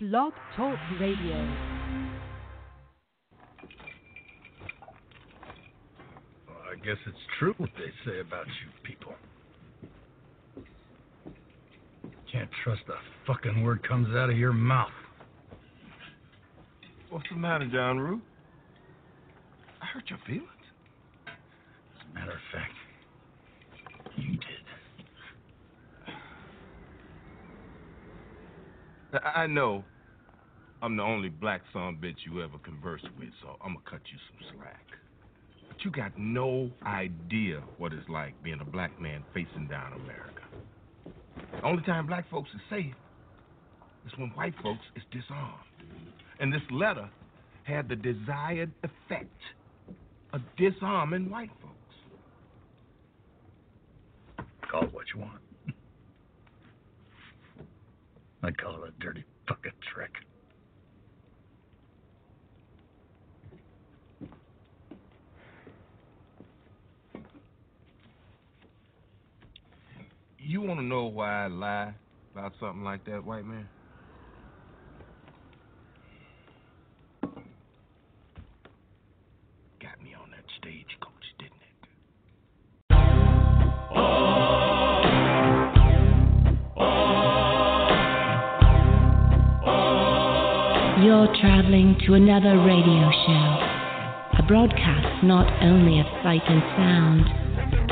Blog Talk Radio. Well, I guess it's true what they say about you people. Can't trust a fucking word comes out of your mouth. What's the matter, John Ruth? I hurt your feelings. As a matter of fact, you did. I know I'm the only black son bitch you ever conversed with, so I'm gonna cut you some slack. But you got no idea what it's like being a black man facing down America. The only time black folks is safe is when white folks is disarmed. And this letter had the desired effect of disarming white folks. Call it what you want. I call it a dirty fucking trick. You want to know why I lie about something like that, white man? Got me on that stagecoach, didn't it? Oh. You're traveling to another radio show, a broadcast not only of sight and sound,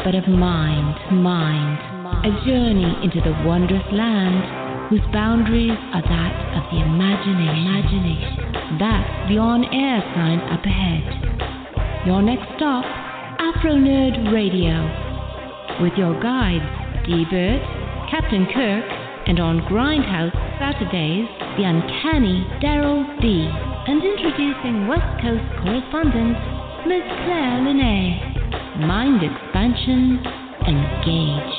but of mind, mind, a journey into the wondrous land whose boundaries are that of the imagination. That's the on-air sign up ahead. Your next stop, Afronerd Radio, with your guides, Dburt, Captain Kirk, and on Grindhouse Saturdays, the uncanny Daryl D. And introducing West Coast correspondent, Miss Claire Linnae. Mind expansion engaged.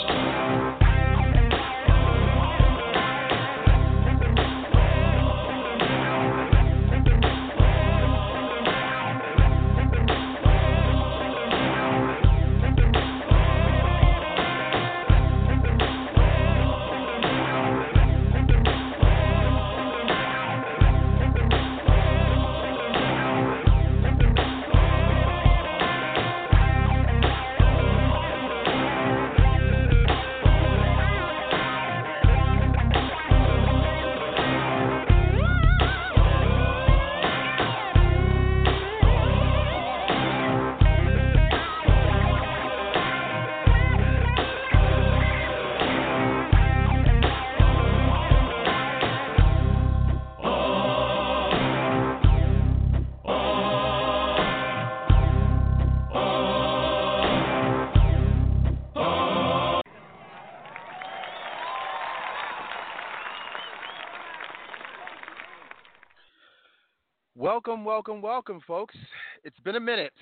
Welcome, welcome, welcome, folks. It's been a minute.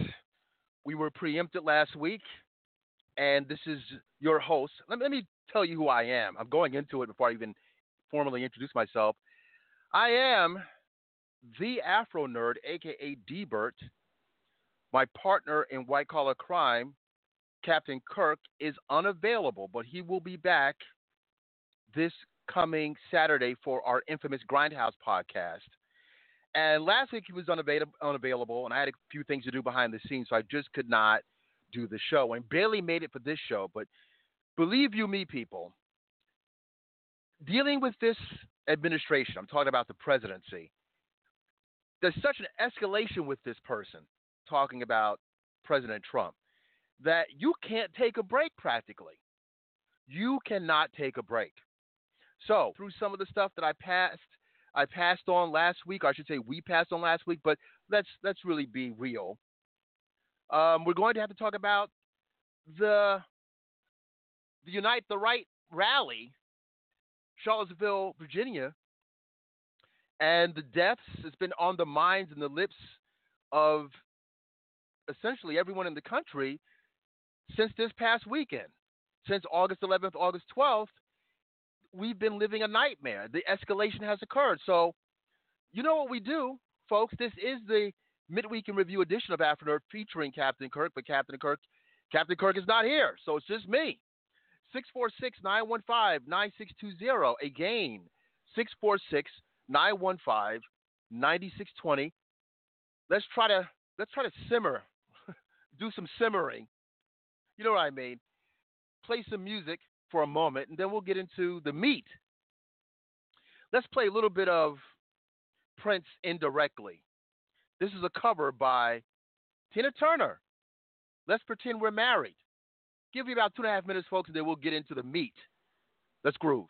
We were preempted last week, and this is your host. Let me, let me tell you who I am. I'm going into it before I even formally introduce myself. I am the Afronerd, aka Dburt. My partner in white collar crime, Captain Kirk, is unavailable, but he will be back this coming Saturday for our infamous Grindhouse podcast. And last week he was unavail- unavailable, and I had a few things to do behind the scenes, so I just could not do the show and barely made it for this show. But believe you me, people, dealing with this administration, I'm talking about the presidency, there's such an escalation with this person talking about President Trump that you can't take a break practically. You cannot take a break. So, through some of the stuff that I passed I passed on last week, I should say we passed on last week, but let's let's really be real. Um, we're going to have to talk about the the Unite the Right rally, Charlottesville, Virginia, and the deaths. It's been on the minds and the lips of essentially everyone in the country since this past weekend, since August 11th, August 12th we've been living a nightmare. The escalation has occurred. So, you know what we do, folks? This is the midweek in review edition of Afronerd featuring Captain Kirk, but Captain Kirk, Captain Kirk is not here, so it's just me. 646 915 9620. Again, 646 915 9620. Let's try to let's try to simmer, do some simmering. You know what I mean? Play some music for a moment, and then we'll get into the meat. Let's play a little bit of Prince indirectly. This is a cover by Tina Turner. Let's pretend we're married. Give me about two and a half minutes, folks, and then we'll get into the meat. Let's groove.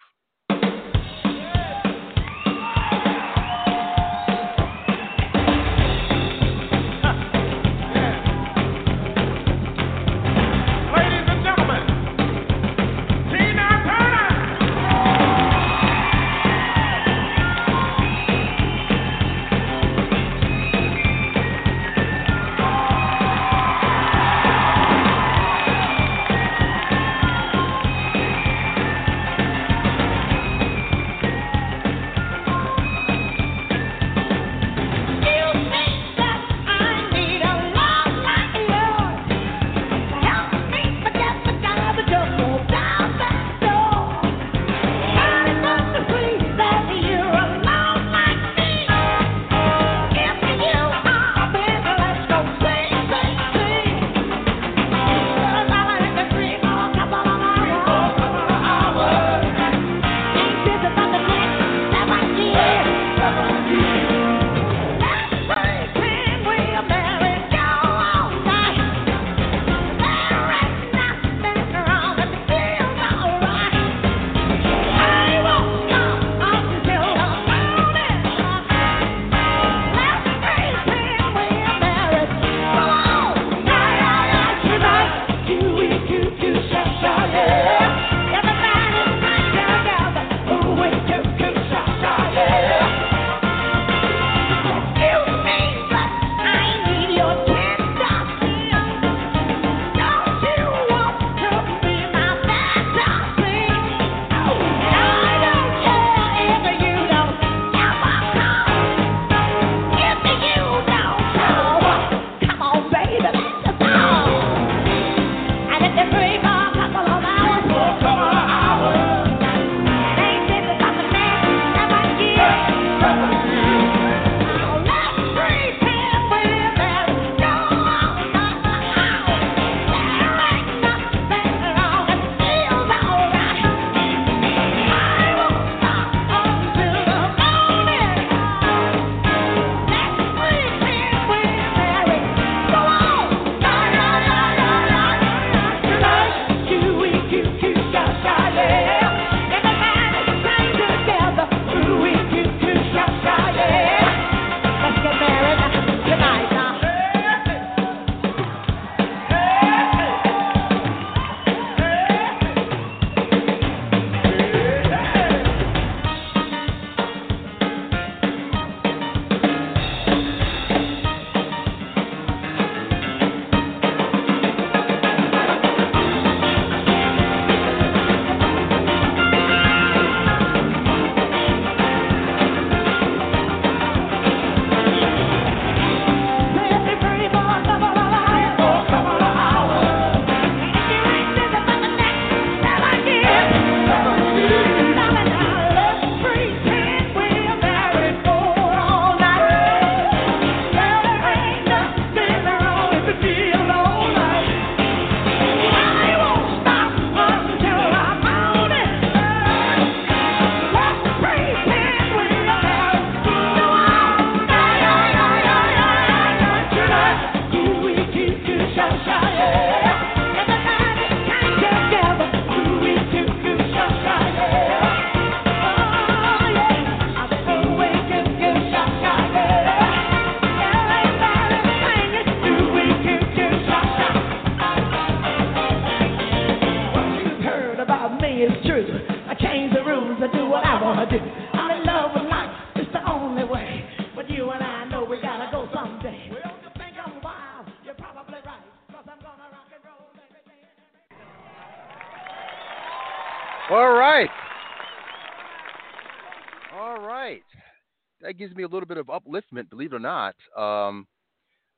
Not. Um,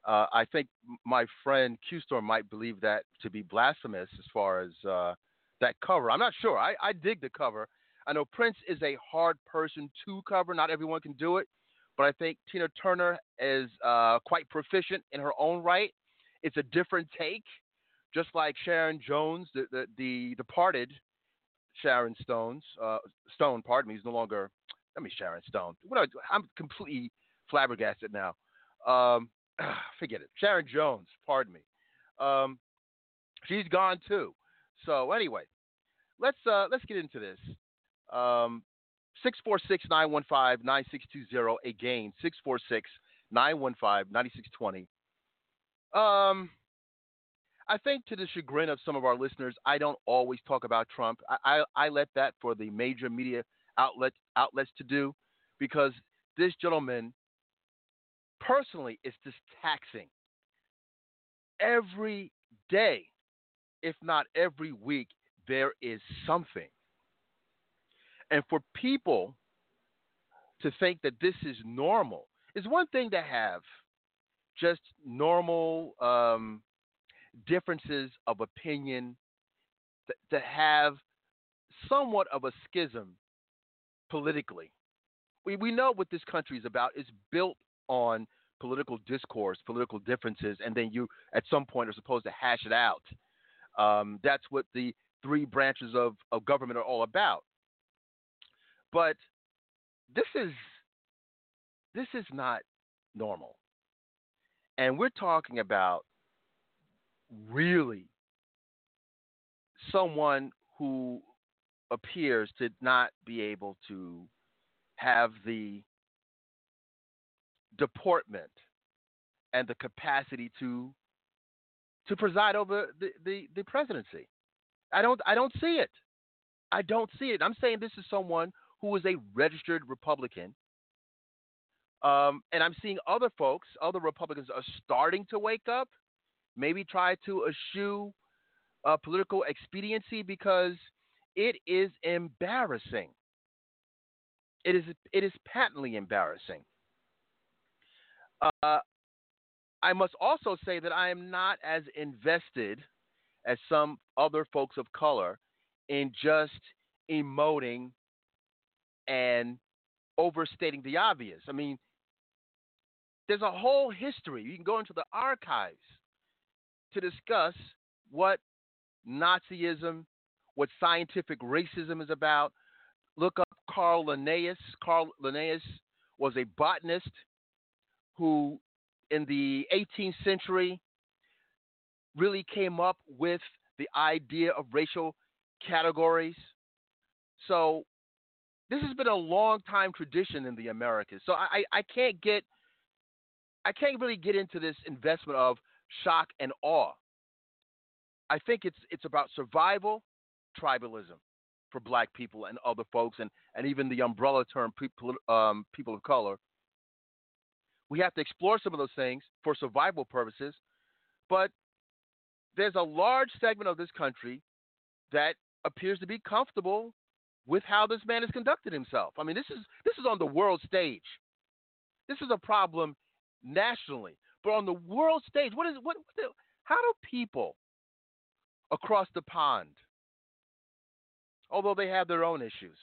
uh, I think my friend Q Storm might believe that to be blasphemous as far as uh, that cover. I'm not sure. I, I dig the cover. I know Prince is a hard person to cover. Not everyone can do it, but I think Tina Turner is uh, quite proficient in her own right. It's a different take, just like Sharon Jones, the the, the departed Sharon Stones, uh, Stone. Pardon me, he's no longer. I mean Sharon Stone. What I'm completely flabbergasted now. Um, forget it. Sharon Jones. Pardon me. Um, she's gone too. So anyway, let's uh, let's get into this. Um, 646-915-9620 again 646-915-9620 um I think to the chagrin of some of our listeners, I don't always talk about Trump. I, I, I let that for the major media outlet outlets to do because this gentleman personally it's just taxing every day, if not every week, there is something. And for people to think that this is normal is one thing to have just normal um, differences of opinion, th- to have somewhat of a schism politically. We, we know what this country is about. It's built on political discourse, political differences, and then you at some point are supposed to hash it out. Um, that's what the three branches of, of government are all about. But this is this is not normal. And we're talking about really someone who appears to not be able to have the deportment and the capacity to to preside over the, the, the presidency. I don't I don't see it. I don't see it. I'm saying this is someone who is a registered Republican. Um, and I'm seeing other folks, other Republicans are starting to wake up, maybe try to eschew uh, political expediency because it is embarrassing. It is it is patently embarrassing. Uh, I must also say that I am not as invested as some other folks of color in just emoting and overstating the obvious. I mean, there's a whole history. You can go into the archives to discuss what Nazism, what scientific racism is about. Look up Carl Linnaeus. Carl Linnaeus was a botanist who, in the 18th century, really came up with the idea of racial categories. So this has been a long time tradition in the Americas. So I, I can't get I can't really get into this investment of shock and awe. I think it's it's about survival, tribalism for black people and other folks and, and even the umbrella term people, um, people of color. We have to explore some of those things for survival purposes, but there's a large segment of this country that appears to be comfortable with how this man has conducted himself. I mean, this is this is on the world stage. This is a problem nationally, but on the world stage, what is what? what how do people across the pond, although they have their own issues,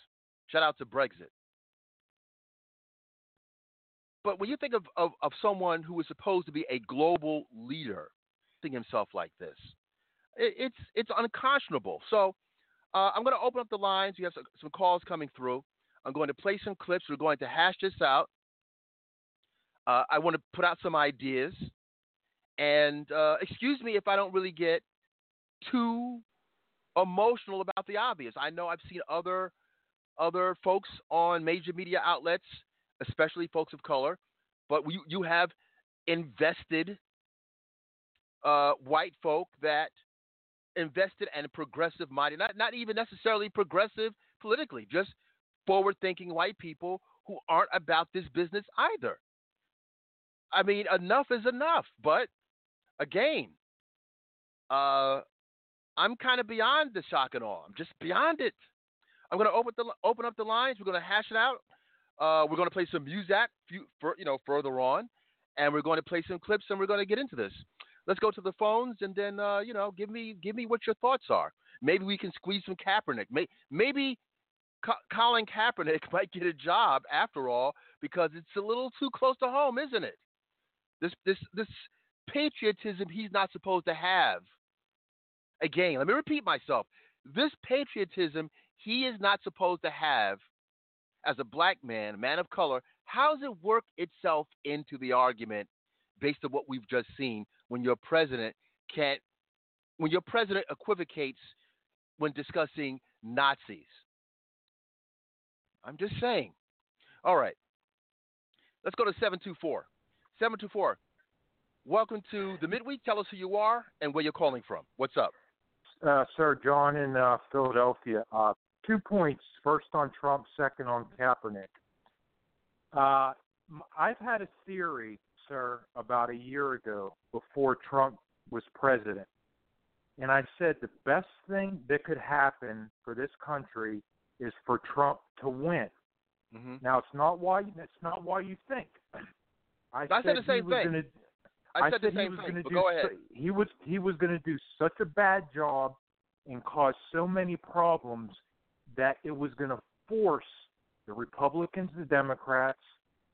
shout out to Brexit, but when you think of, of, of someone who is supposed to be a global leader, think himself like this, it, it's it's unconscionable. So uh, I'm going to open up the lines. We have some, some calls coming through. I'm going to play some clips. We're going to hash this out. Uh, I want to put out some ideas. And uh, excuse me if I don't really get too emotional about the obvious. I know I've seen other other folks on major media outlets, especially folks of color, but you, you have invested uh, white folk that invested and progressive minded, not, not even necessarily progressive politically, just forward thinking white people who aren't about this business either. I mean, enough is enough. But again, uh, I'm kind of beyond the shock and awe. I'm just beyond it. I'm going to open the open up the lines. We're going to hash it out. Uh, we're going to play some music, for, you know, further on, and we're going to play some clips, and we're going to get into this let's go to the phones and then uh, you know give me give me what your thoughts are. Maybe we can squeeze some Kaepernick. Maybe Co- Colin Kaepernick might get a job after all because it's a little too close to home, isn't it? This this this patriotism he's not supposed to have. Again, let me repeat myself. This patriotism he is not supposed to have as a black man, man of color. How does it work itself into the argument based on what we've just seen when your president can't when your president equivocates when discussing Nazis? I'm just saying. All right. Let's go to 724. 724. Welcome to the midweek. Tell us who you are and where you're calling from. What's up? Uh, sir, John in uh, Philadelphia. Uh, two points. First on Trump, second on Kaepernick. Uh, I've had a theory, sir, about a year ago before Trump was president. And I said the best thing that could happen for this country is for Trump to win. Mm-hmm. Now it's not why it's not why you think. I, I said the same thing. Gonna, I said, said the same he was thing. Gonna But do go ahead. he was he was going to do such a bad job and cause so many problems that it was going to force the Republicans, the Democrats,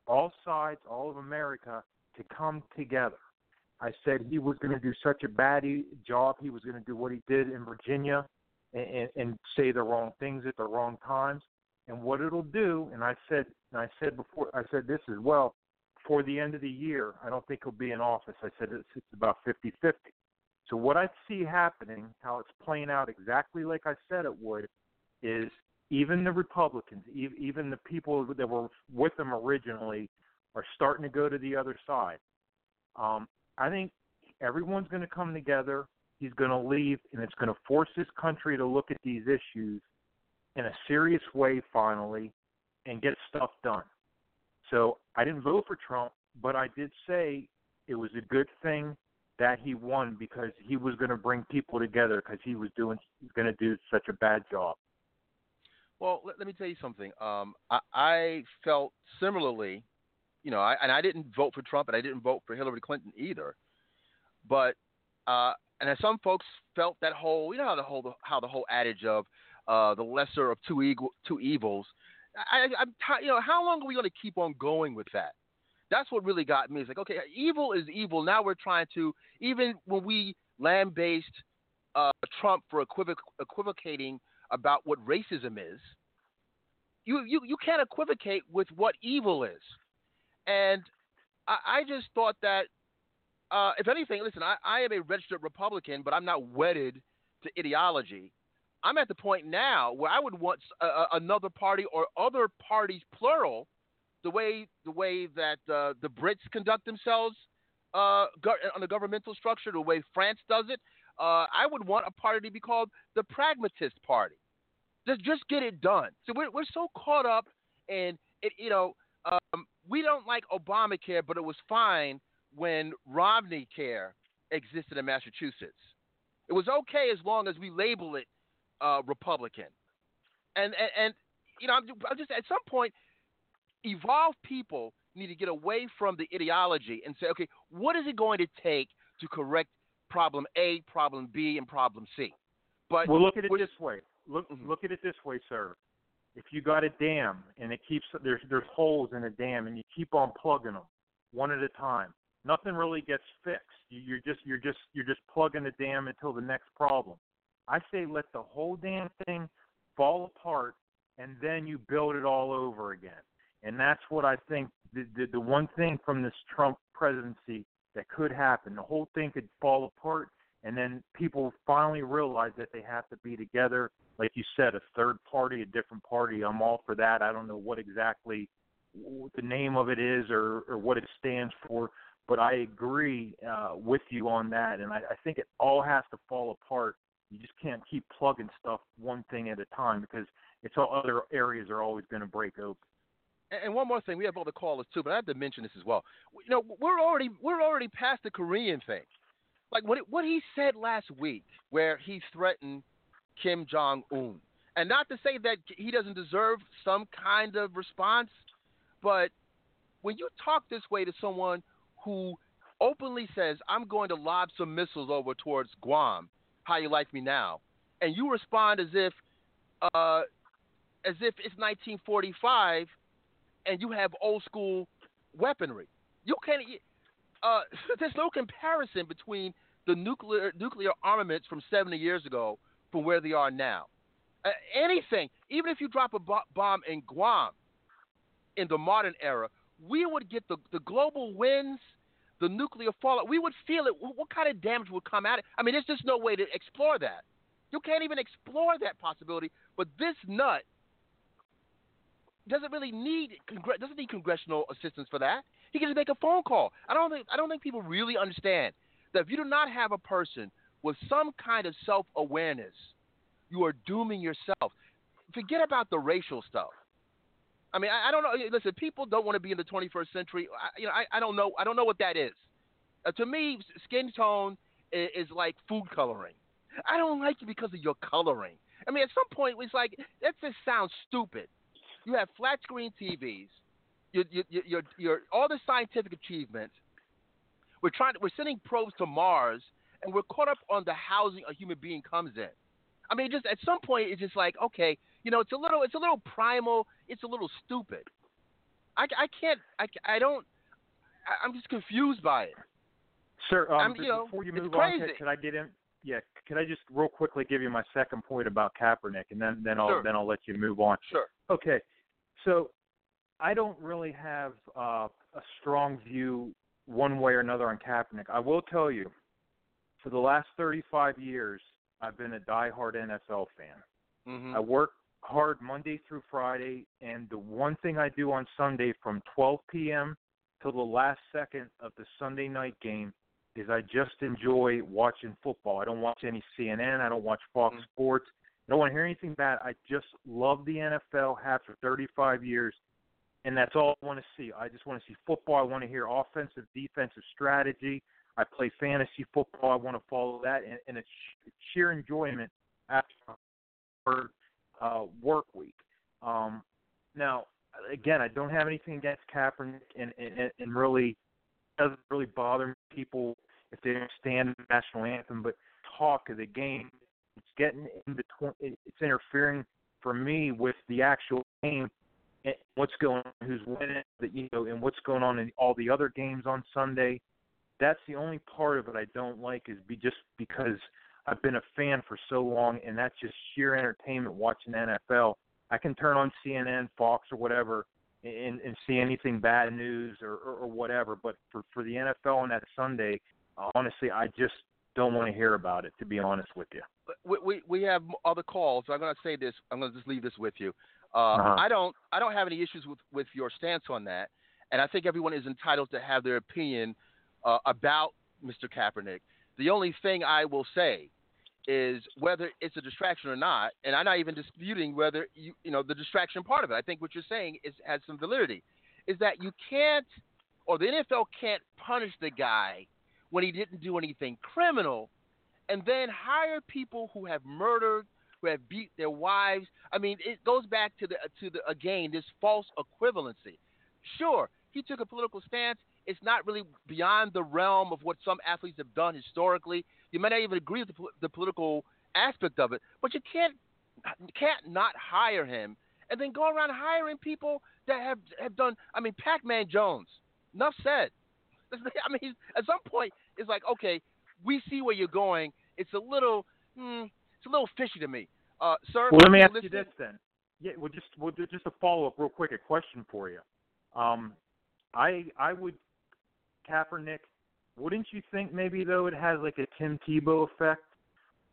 all sides, all of America to come together. I said he was going to do such a bad job. He was going to do what he did in Virginia and, and, and say the wrong things at the wrong times. And what it'll do, and I said, and I said before, I said this as well. For the end of the year, I don't think he'll be in office. I said it's, it's about 50-50. So what I see happening, how it's playing out exactly like I said it would, is even the Republicans, even the people that were with them originally, are starting to go to the other side. Um, I think everyone's going to come together. He's going to leave, and it's going to force this country to look at these issues in a serious way finally and get stuff done. So I didn't vote for Trump, but I did say it was a good thing that he won because he was going to bring people together because he was doing going to do such a bad job. Well, let, let me tell you something. Um, I, I felt similarly, you know, I, and I didn't vote for Trump, and I didn't vote for Hillary Clinton either. But uh, and then some folks felt that whole, you know, how the whole how the whole adage of uh, the lesser of two equal, two evils. I, I'm t- you know, how long are we going to keep on going with that? That's what really got me. It's like, okay, evil is evil. Now we're trying to, even when we land based uh, Trump for equivoc- equivocating about what racism is, you, you, you can't equivocate with what evil is. And I, I just thought that, uh, if anything, listen, I, I am a registered Republican, but I'm not wedded to ideology. I'm at the point now where I would want a, another party or other parties, plural, the way the way that uh, the Brits conduct themselves uh, go- on the governmental structure, the way France does it. Uh, I would want a party to be called the Pragmatist Party. Just just get it done. So we're we're so caught up in it. You know, um, we don't like Obamacare, but it was fine when Romney Care existed in Massachusetts. It was okay as long as we label it uh, Republican. And, and and you know, I'm, I'm just at some point, evolved people need to get away from the ideology and say, okay, what is it going to take to correct problem A, problem B, and problem C? But well, look at it this way. Look look at it this way, sir. If you got a dam and it keeps there's there's holes in a dam and you keep on plugging them one at a time, nothing really gets fixed. You, you're just you're just you're just plugging the dam until the next problem. I say let the whole damn thing fall apart and then you build it all over again. And that's what I think the, the the one thing from this Trump presidency that could happen. The whole thing could fall apart and then people finally realize that they have to be together. Like you said, a third party, a different party. I'm all for that. I don't know what exactly what the name of it is or, or what it stands for, but I agree uh, with you on that. And I, I think it all has to fall apart. You just can't keep plugging stuff one thing at a time because it's all other areas are always going to break open. And one more thing, we have other callers too, but I have to mention this as well. You know, we're already we're already past the Korean thing. Like what what he said last week, where he threatened Kim Jong Un, and not to say that he doesn't deserve some kind of response, but when you talk this way to someone who openly says, "I'm going to lob some missiles over towards Guam," how you like me now, and you respond as if uh, as if it's 1945 and you have old school weaponry. You can't. Uh, there's no comparison between the nuclear nuclear armaments from 70 years ago from where they are now. Uh, anything, even if you drop a bomb in Guam in the modern era, we would get the, the global winds, the nuclear fallout. We would feel it. What kind of damage would come out? I mean, there's just no way to explore that. You can't even explore that possibility. But this nut doesn't really need doesn't need congressional assistance for that. He can just make a phone call. I don't think I don't think people really understand that if you do not have a person with some kind of self awareness, you are dooming yourself. Forget about the racial stuff. I mean, I, I don't know. Listen, people don't want to be in the 21st century. I, you know, I, I don't know. I don't know what that is. Uh, to me, skin tone is, is like food coloring. I don't like you because of your coloring. I mean, at some point, it's like that just sounds stupid. You have flat screen TVs. You, you, you, you're, you're, all the scientific achievements. We're trying. We're sending probes to Mars, and we're caught up on the housing a human being comes in. I mean, just at some point, it's just like, okay, you know, it's a little, it's a little primal. It's a little stupid. I, I can't. I, I don't. I, I'm just confused by it. Sir, um, you know, before you move on, could, could I get in? Yeah, could I just real quickly give you my second point about Kaepernick, and then then I'll sure. then I'll let you move on. Sure. Okay, so I don't really have uh, a strong view one way or another on Kaepernick. I will tell you, for the last 35 years, I've been a diehard NFL fan. Mm-hmm. I work hard Monday through Friday, and the one thing I do on Sunday from 12 p.m. till the last second of the Sunday night game is I just enjoy watching football. I don't watch any CNN. I don't watch Fox mm-hmm. Sports. I don't want to hear anything bad. I just love the NFL. Have for 35 years, and that's all I want to see. I just want to see football. I want to hear offensive, defensive strategy. I play fantasy football. I want to follow that, and, and it's sheer enjoyment after our uh, work week. Um, now, again, I don't have anything against Kaepernick, and, and, and really doesn't really bother people if they don't stand the national anthem, but talk of the game. It's getting in between. It's interfering for me with the actual game. What's going on? Who's winning? That you know, and what's going on in all the other games on Sunday. That's the only part of it I don't like is be just because I've been a fan for so long, and that's just sheer entertainment watching NFL. I can turn on CNN, Fox, or whatever, and, and see anything bad news or, or, or whatever. But for for the NFL on that Sunday, honestly, I just don't want to hear about it. To be honest with you, we we, we have other calls. I'm going to say this. I'm going to just leave this with you. Uh, uh-huh. I don't I don't have any issues with with your stance on that, and I think everyone is entitled to have their opinion uh, about Mr. Kaepernick. The only thing I will say is whether it's a distraction or not, and I'm not even disputing whether you you know the distraction part of it. I think what you're saying is has some validity. Is that you can't or the NFL can't punish the guy when he didn't do anything criminal, and then hire people who have murdered, who have beat their wives. I mean, it goes back to the to the again this false equivalency. Sure, he took a political stance. It's not really beyond the realm of what some athletes have done historically. You may not even agree with the, the political aspect of it, but you can't can't not hire him and then go around hiring people that have have done. I mean, Pac-Man Jones. Enough said. I mean, at some point, it's like, okay, we see where you're going. It's a little, hmm, it's a little fishy to me, uh, sir. Well, let me ask listen? you this then. Yeah, well, just well, just a follow up, real quick, a question for you. Um, I I would Kaepernick. Wouldn't you think maybe though it has like a Tim Tebow effect?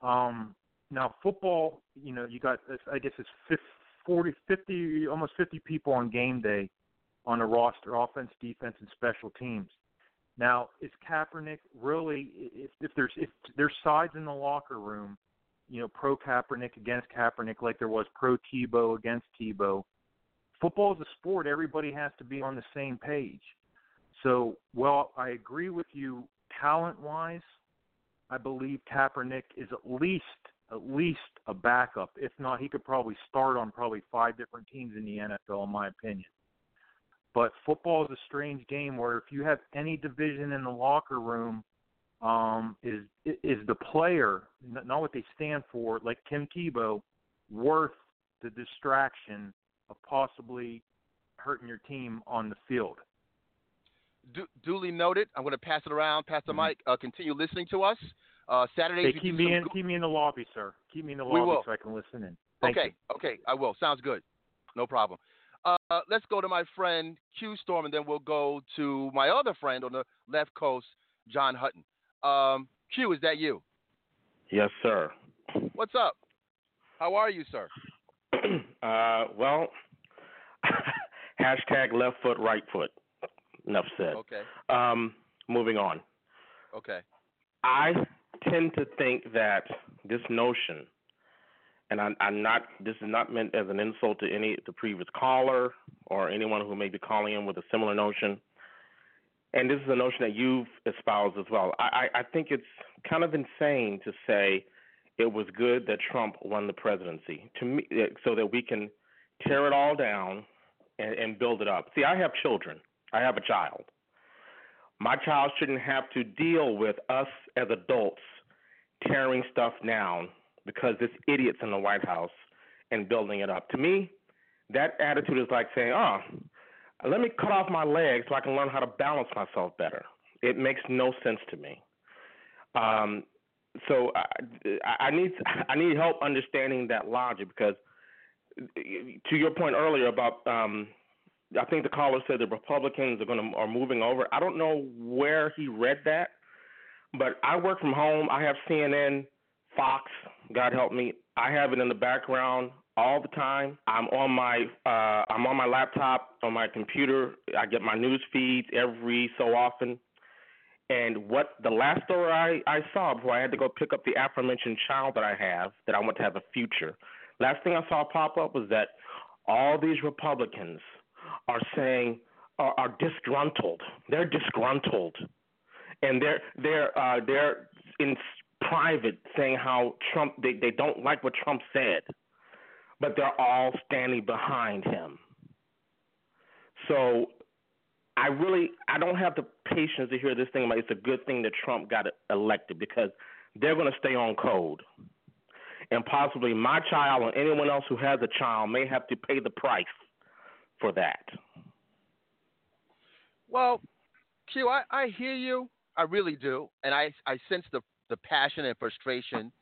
Um, now football, you know, you got I guess it's 50, 40, 50, almost 50 people on game day on a roster, offense, defense, and special teams. Now, is Kaepernick really? If, if there's if there's sides in the locker room, you know, pro Kaepernick against Kaepernick, like there was pro Tebow against Tebow. Football is a sport; everybody has to be on the same page. So, well, I agree with you talent-wise. I believe Kaepernick is at least at least a backup. If not, he could probably start on probably five different teams in the NFL, in my opinion. But football is a strange game where if you have any division in the locker room, um, is is the player not what they stand for, like Tim Tebow, worth the distraction of possibly hurting your team on the field. Du- duly noted. I'm going to pass it around. Pastor Mhm. mic. uh, continue listening to us. Uh, Saturdays, Hey, keep me in go- keep me in the lobby, sir. Keep me in the lobby so I can listen in. Thank okay, you. okay, I will. Sounds good. No problem. Uh, let's go to my friend Q Storm, and then we'll go to my other friend on the left coast, John Hutton. Um, Q, is that you? Yes, sir. What's up? How are you, sir? uh, well, hashtag left foot, right foot. Enough said. Okay, Um, moving on. okay. I tend to think that this notion, and I, I'm not. This is not meant as an insult to any the previous caller or anyone who may be calling in with a similar notion. And this is a notion that you've espoused as well. I, I, think it's kind of insane to say it was good that Trump won the presidency to me, eh, so that we can tear it all down and, and build it up. See, I have children. I have a child. My child shouldn't have to deal with us as adults tearing stuff down because this idiot's in the White House and building it up. To me, that attitude is like saying, "Oh, let me cut off my legs so I can learn how to balance myself better." It makes no sense to me. Um, so I, I need I need help understanding that logic because, to your point earlier about um, I think the caller said the Republicans are going to are moving over. I don't know where he read that, but I work from home. I have CNN, Fox. God help me. I have it in the background all the time. I'm on my uh, I'm on my laptop on my computer. I get my news feeds every so often. And what the last story I, I saw before I had to go pick up the aforementioned child that I have, that I want to have a future, last thing I saw pop up was that all these Republicans are saying are, are disgruntled. They're disgruntled, and they're they're uh, they're in private saying how Trump they, they don't like what Trump said, but they're all standing behind him. So I really I don't have the patience to hear this thing about it's a good thing that Trump got elected because they're going to stay on code. And possibly my child or anyone else who has a child may have to pay the price for that. Well, Q, I, I hear you. I really do, and I I sense the the passion and frustration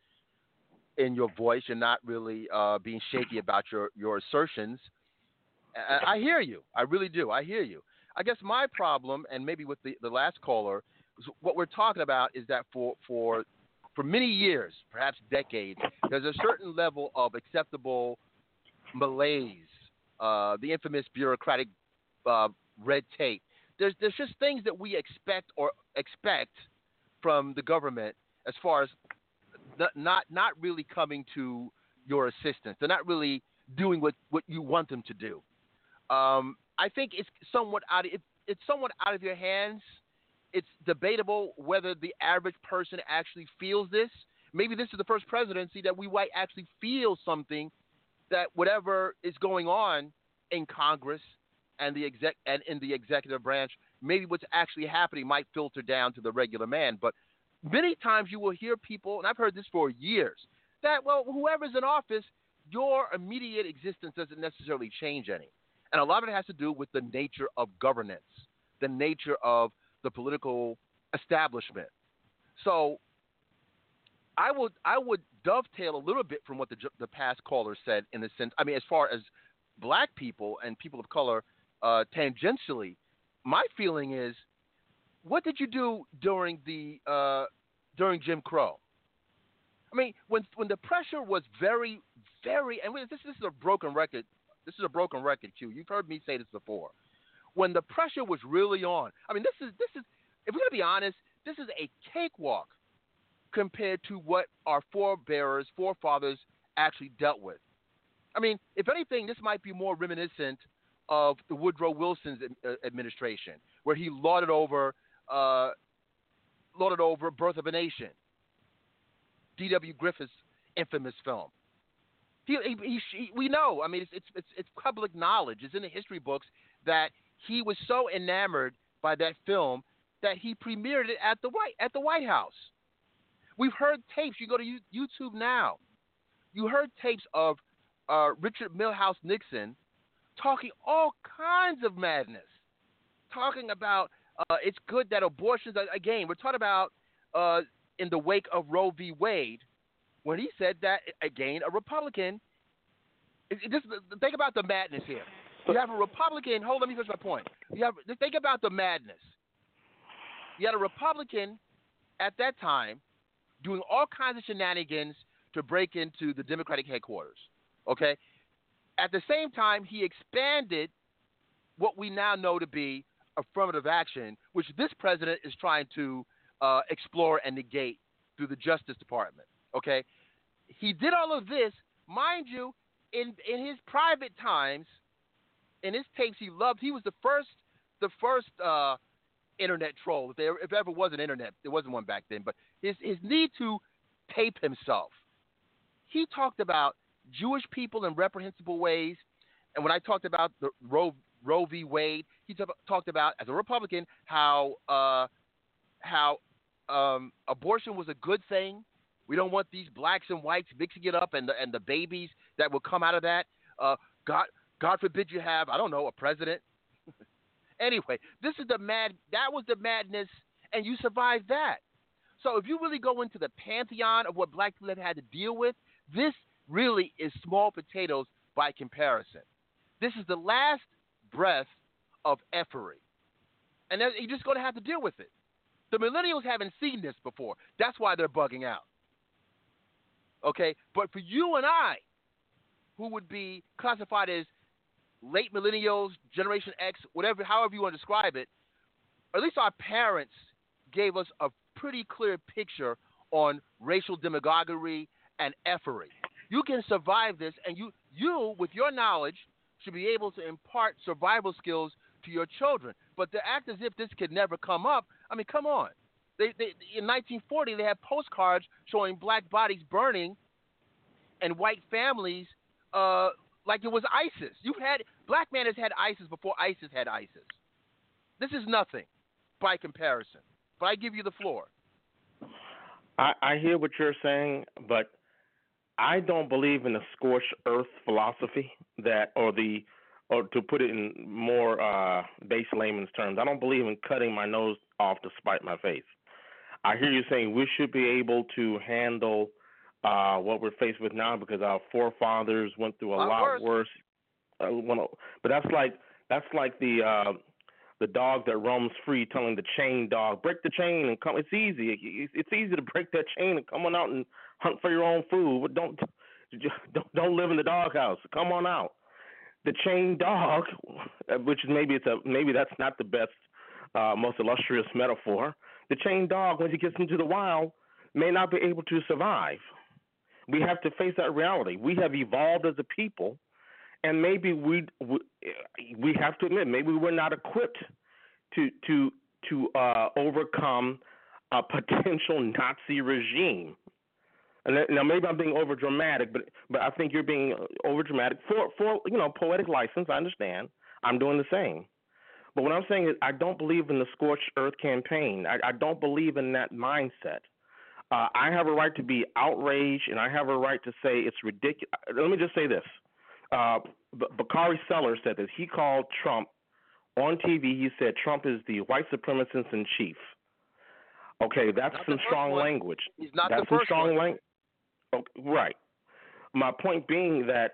in your voice. You're not really uh, being shaky about your your assertions. I, I hear you. I really do. I hear you. I guess my problem, and maybe with the, the last caller, what we're talking about is that for for for many years, perhaps decades, there's a certain level of acceptable malaise, uh, the infamous bureaucratic uh, red tape. There's there's just things that we expect or expect from the government as far as not not, really coming to your assistance. They're not really doing what, what you want them to do. Um, I think it's somewhat out of, it, it's somewhat out of your hands. It's debatable whether the average person actually feels this. Maybe this is the first presidency that we might actually feel something that whatever is going on in Congress and the exec and in the executive branch, maybe what's actually happening might filter down to the regular man. But many times you will hear people, and I've heard this for years, that well, whoever's in office, your immediate existence doesn't necessarily change any. And a lot of it has to do with the nature of governance, the nature of the political establishment. So I would I would dovetail a little bit from what the the past caller said in the sense I mean as far as black people and people of color uh, tangentially, my feeling is, what did you do during the uh, during Jim Crow? I mean, when when the pressure was very very and this this is a broken record. This is a broken record, Q. You've heard me say this before. When the pressure was really on, I mean, this is this is if we're gonna be honest, this is a cakewalk compared to what our forebearers, forefathers actually dealt with. I mean, if anything, this might be more reminiscent of the Woodrow Wilson's uh, administration, where he lauded over, uh, lauded over "Birth of a Nation," D.W. Griffith's infamous film. He, he, he, we know. I mean, it's, it's it's it's public knowledge. It's in the history books that he was so enamored by that film that he premiered it at the White at the White House. We've heard tapes. You go to YouTube now. You heard tapes of uh, Richard Milhous Nixon talking all kinds of madness, talking about uh, it's good that abortions. Again, we're talking about uh, in the wake of Roe v. Wade, when he said that again, a Republican. just think about the madness here. You have a Republican. Hold, let me finish my point. You have think about the madness. You had a Republican at that time doing all kinds of shenanigans to break into the Democratic headquarters. Okay. At the same time, he expanded what we now know to be affirmative action, which this president is trying to uh, explore and negate through the Justice Department. Okay, he did all of this, mind you, in in his private times, in his tapes he loved. He was the first, the first uh, internet troll. If there if ever was an internet, there wasn't one back then. But his his need to tape himself. He talked about Jewish people in reprehensible ways. And when I talked about the Roe, Roe v. Wade, he t- talked about, as a Republican, how uh, how um, abortion was a good thing. We don't want these blacks and whites mixing it up, and the and the babies that will come out of that. Uh, God, God forbid you have, I don't know, a president. anyway, this is the mad. That was the madness, and you survived that. So if you really go into the pantheon of what black people have had to deal with, this really is small potatoes by comparison. This is the last breath of effery. And you're just going to have to deal with it. The millennials haven't seen this before. That's why they're bugging out. Okay? But for you and I, who would be classified as late millennials, Generation X, whatever, however you want to describe it, at least our parents gave us a pretty clear picture on racial demagoguery and effery. You can survive this, and you, you with your knowledge, should be able to impart survival skills to your children. But to act as if this could never come up, I mean, come on. They, they, in 1940, they had postcards showing black bodies burning and white families uh, like it was ISIS. You've had black man has had ISIS before ISIS had ISIS. This is nothing by comparison. But I give you the floor. I, I hear what you're saying, but I don't believe in the scorched earth philosophy that, or the, or to put it in more uh, base layman's terms, I don't believe in cutting my nose off to spite my face. I hear you saying we should be able to handle uh, what we're faced with now because our forefathers went through a lot, lot worse. worse uh, but that's like that's like the uh, the dog that roams free, telling the chain dog, "Break the chain and come." It's easy. It's easy to break that chain and come on out and hunt for your own food. Don't don't don't live in the doghouse. Come on out. The chain dog, which maybe it's a maybe that's not the best, uh, most illustrious metaphor. The chain dog, once he gets into the wild, may not be able to survive. We have to face that reality. We have evolved as a people and maybe we we have to admit maybe we're not equipped to to to uh, overcome a potential Nazi regime. Now maybe I'm being over dramatic, but but I think you're being over dramatic for for you know poetic license. I understand. I'm doing the same. But what I'm saying is I don't believe in the scorched earth campaign. I, I don't believe in that mindset. Uh, I have a right to be outraged, and I have a right to say it's ridiculous. Let me just say this: uh, Bakari Sellers said this. He called Trump on TV. He said Trump is the white supremacist in chief. Okay, that's not some strong one. language. He's not that's the first some strong language. Oh, right. My point being that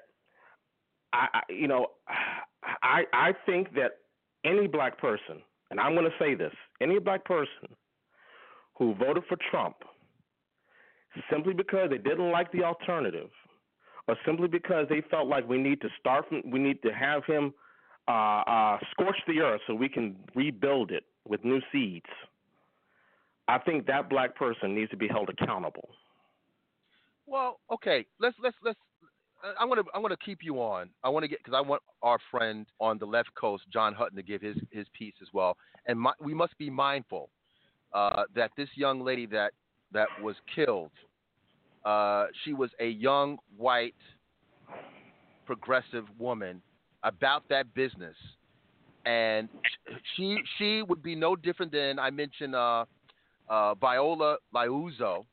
I, I, you know, I I think that any black person, and I'm going to say this, any black person who voted for Trump simply because they didn't like the alternative or simply because they felt like we need to start from, we need to have him uh, uh, scorch the earth so we can rebuild it with new seeds. I think that black person needs to be held accountable. Well, okay, let's let's let's. I'm gonna I'm gonna keep you on. I want to get because I want our friend on the left coast, John Hutton, to give his his piece as well. And my, we must be mindful uh, that this young lady that that was killed uh, she was a young white progressive woman about that business, and she she would be no different than I mentioned uh, uh, Viola Liuzzo,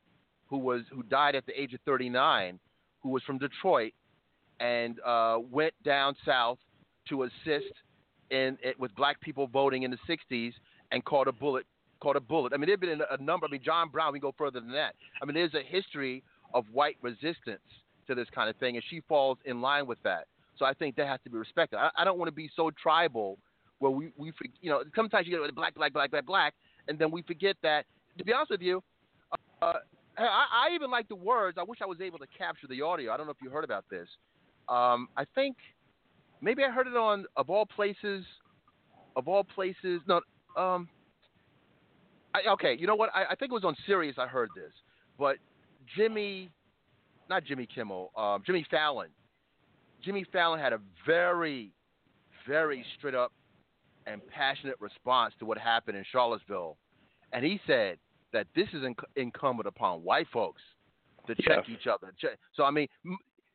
who was who died at the age of 39, who was from Detroit, and uh, went down south to assist in it with black people voting in the 60s and caught a bullet. Caught a bullet. I mean, there've been a, number. I mean, John Brown. We go further than that. I mean, there's a history of white resistance to this kind of thing, and she falls in line with that. So I think that has to be respected. I, I don't want to be so tribal where we, we you know, sometimes you get black, black, black, black, black, and then we forget that. To be honest with you, uh, I, I even like the words. I wish I was able to capture the audio. I don't know if you heard about this. Um, I think maybe I heard it on of all places, of all places. No, um, I, okay. You know what? I, I think it was on Sirius. I heard this, but Jimmy, not Jimmy Kimmel, um, Jimmy Fallon. Jimmy Fallon had a very, very straight up and passionate response to what happened in Charlottesville, and he said that this is inc- incumbent upon white folks to check each other. So I mean,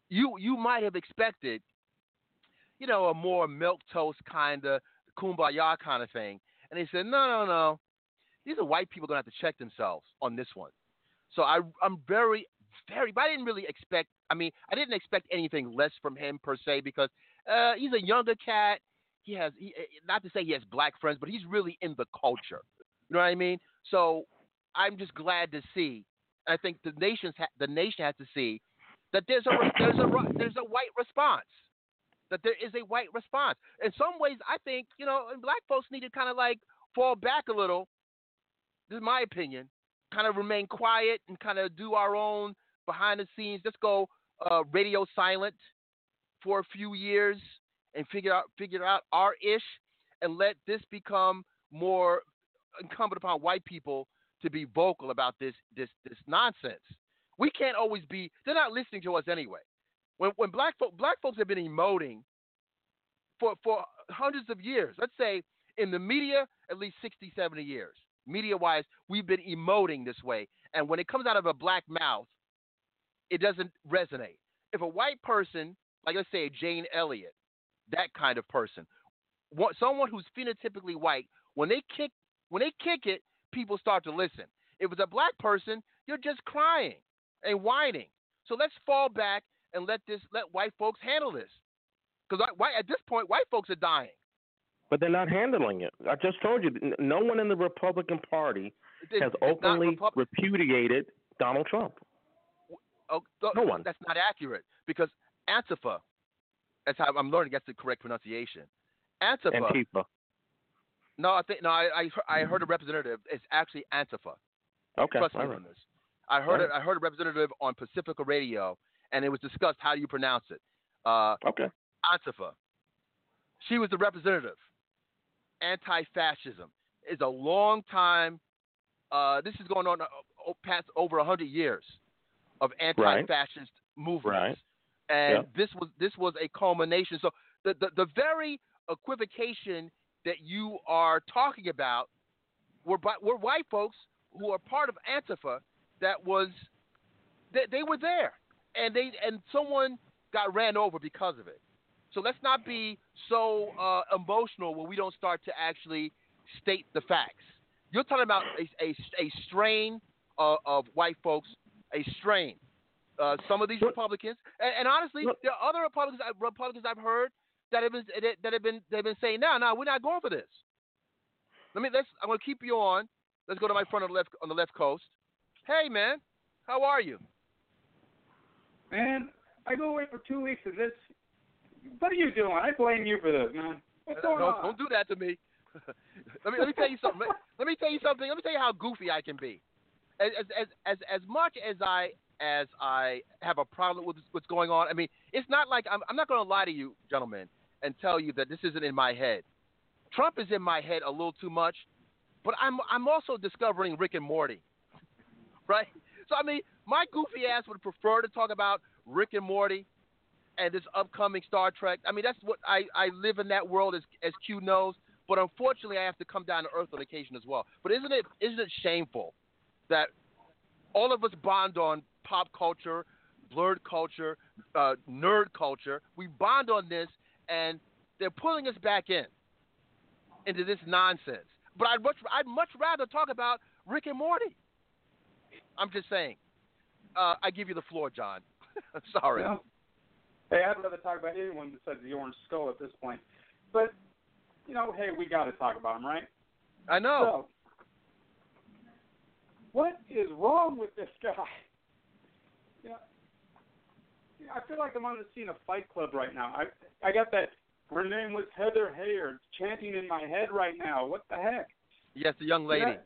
you you might have expected, you know, a more milk toast kind of kumbaya kind of thing, and he said, no, no, no, these are white people going to have to check themselves on this one. So I I'm very very, but I didn't really expect. I mean, I didn't expect anything less from him per se because uh, he's a younger cat. He has, he, eh, not to say he has black friends, but he's really in the culture. You know what I mean? So I'm just glad to see. I think the nation's ha- the nation has to see that there's a there's a there's a white response. That there is a white response. In some ways, I think you know, black folks need to kind of like fall back a little. This is my opinion. Kind of remain quiet and kind of do our own behind the scenes. Just go uh, radio silent for a few years and figure out figure out our ish, and let this become more incumbent upon white people to be vocal about this this this nonsense. We can't always be. They're not listening to us anyway. When when black folk black folks have been emoting for for hundreds of years. Let's say in the media, at least 60, 70 years. Media wise, we've been emoting this way. And when it comes out of a black mouth, it doesn't resonate. If a white person, like let's say Jane Elliott, that kind of person, someone who's phenotypically white, when they kick when they kick it, people start to listen. If it's a black person, you're just crying and whining. So let's fall back and let this let white folks handle this, because at this point, white folks are dying. But they're not handling it. I just told you, no one in the Republican Party has openly repudiated Donald Trump. Oh, no one. That's not accurate because Antifa. That's how I'm learning. That's the correct pronunciation. Antifa. Antifa. No, I think no. I I, I heard a representative. It's actually Antifa. Okay. Trust me on this. I heard it. I heard a representative on Pacifica Radio, and it was discussed. How do you pronounce it? Uh, okay. Antifa. She was the representative. Anti-fascism is a long time. Uh, this is going on uh, past over hundred years of anti-fascist right. movements. Right. And yep. this was this was a culmination. So the, the, the very equivocation that you are talking about were were white folks who are part of Antifa that was they, they were there and they and someone got ran over because of it. So let's not be so uh, emotional when we don't start to actually state the facts. You're talking about a, a, a strain of, of white folks a strain. Uh, some of these Republicans, and, and honestly, there are other Republicans, uh, Republicans I've heard that have been that have been they've been saying, "No, no, we're not going for this." Let me let's. I'm going to keep you on. Let's go to my friend on the left on the left coast. Hey, man, how are you? Man, I go away for two weeks of this. What are you doing? I blame you for this, man. What's going no, on? Don't do that to me. let me let me tell you something. let me tell you something. Let me tell you how goofy I can be as as as as much as I as I have a problem with what's going on. I mean, it's not like I'm, I'm not going to lie to you, gentlemen, and tell you that this isn't in my head. Trump is in my head a little too much, but I'm I'm also discovering Rick and Morty, right? So I mean, my goofy ass would prefer to talk about Rick and Morty and this upcoming Star Trek. I mean, that's what I I live in that world as as Q knows. But unfortunately, I have to come down to earth on occasion as well. But isn't it isn't it shameful that all of us bond on pop culture, blurred culture, uh, nerd culture. We bond on this, and they're pulling us back in into this nonsense. But I'd much, I'd much rather talk about Rick and Morty. I'm just saying. Uh, I give you the floor, John. Sorry. Hey, I'd rather talk about anyone besides the Orange Skull at this point. But you know, hey, we got to talk about him, right? I know. So, what is wrong with this guy? You know, I feel like I'm on the scene of Fight Club right now. I I got that. Her name was Heather Heyer chanting in my head right now. What the heck? Yes, the young lady.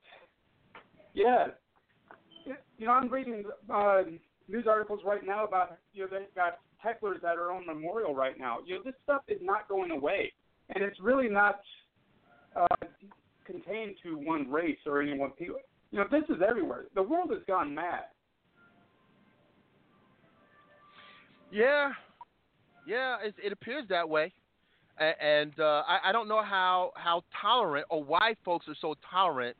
Yeah. yeah. You know, I'm reading uh, news articles right now about you know they've got hecklers at her own memorial right now. You know, this stuff is not going away, and it's really not uh, contained to one race or any one people. You know, this is everywhere. The world has gone mad. Yeah, yeah, it, it appears that way, and, uh, I, I don't know how how tolerant or why folks are so tolerant.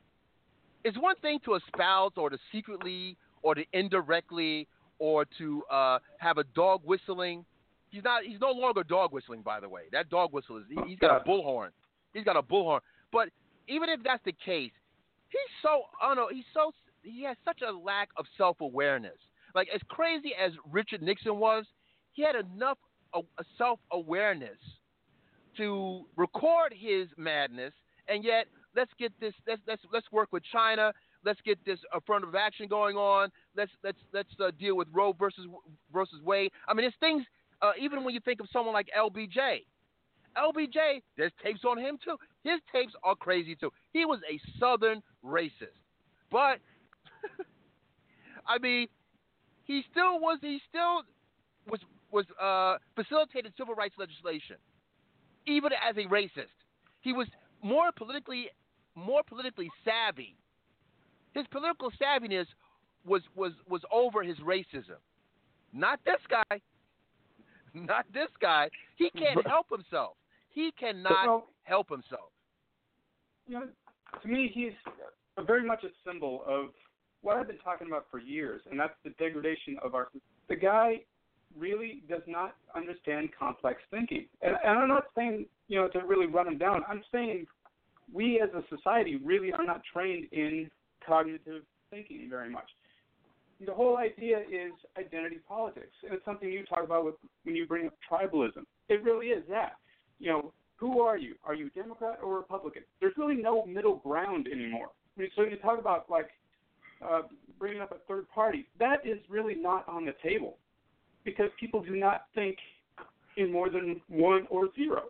It's one thing to espouse or to secretly or to indirectly or to uh, have a dog whistling. He's not. He's no longer dog whistling, by the way. That dog whistle is. He, he's got a bullhorn. He's got a bullhorn. But even if that's the case, he's so. I know. He's so. He has such a lack of self awareness. Like as crazy as Richard Nixon was, he had enough self awareness to record his madness, and yet let's get this. Let's let's let's work with China. Let's get this affirmative action going on. Let's let's let's uh, deal with Roe versus versus Wade. I mean, there's things. Uh, even when you think of someone like LBJ, LBJ, there's tapes on him too. His tapes are crazy too. He was a Southern racist, but I mean, he still was. He still was was uh, facilitated civil rights legislation, even as a racist. He was more politically more politically savvy. His political savviness was was was over his racism. Not this guy. Not this guy. He can't help himself. He cannot well, help himself. You know, to me, he's very much a symbol of what I've been talking about for years, and that's the degradation of our. The guy really does not understand complex thinking. And, and I'm not saying, you know, to really run them down. I'm saying we as a society really are not trained in cognitive thinking very much. The whole idea is identity politics, and it's something you talk about with, when you bring up tribalism. It really is that. You know, who are you? Are you a Democrat or Republican? There's really no middle ground anymore. I mean, so you talk about like uh, bringing up a third party. That is really not on the table because people do not think in more than one or zero.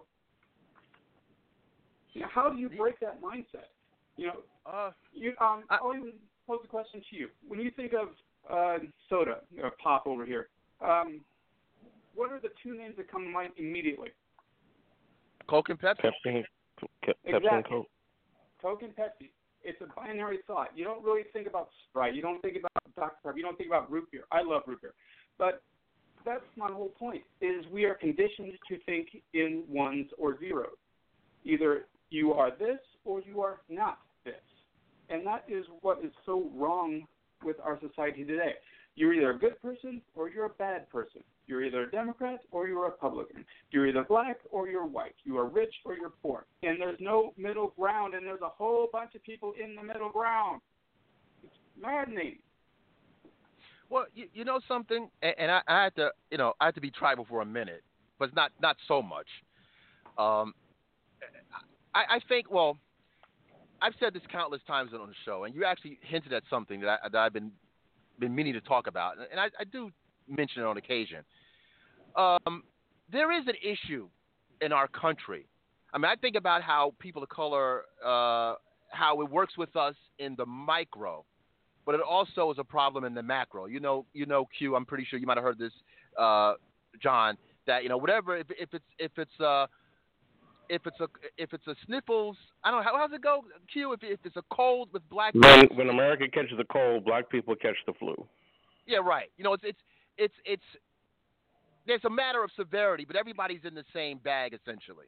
You know, how do you break that mindset? You know, uh, you um, I, will even pose a question to you. When you think of uh, soda or pop over here, um, what are the two names that come to mind immediately? Coke and Pepsi. Pepsi, Pepsi exactly. and Coke. Coke and Pepsi. It's a binary thought. You don't really think about Sprite. You don't think about Dr Pepper. You don't think about root beer. I love root beer, but that's my whole point. Is we are conditioned to think in ones or zeros. Either you are this or you are not this, and that is what is so wrong with our society today. You're either a good person or you're a bad person. You're either a Democrat or you're a Republican. You're either black or you're white. You are rich or you're poor. And there's no middle ground, and there's a whole bunch of people in the middle ground. It's maddening. Well, you, you know something, and, and I, I had to, you know, I had to be tribal for a minute, but not not so much. Um, I, I think, well, I've said this countless times on the show, and you actually hinted at something that, I, that I've been been meaning to talk about, and I, I do mention it on occasion. Um, there is an issue in our country. I mean, I think about how people of color, uh, how it works with us in the micro, but it also is a problem in the macro. You know, you know, Q. I'm pretty sure you might have heard this, uh, John. That you know, whatever. If, if it's if it's uh, if it's a if it's a sniffles, I don't know how how's it go, Q. If if it's a cold with black when when America catches a cold, black people catch the flu. Yeah, right. You know, it's it's it's it's there's a matter of severity, but everybody's in the same bag essentially.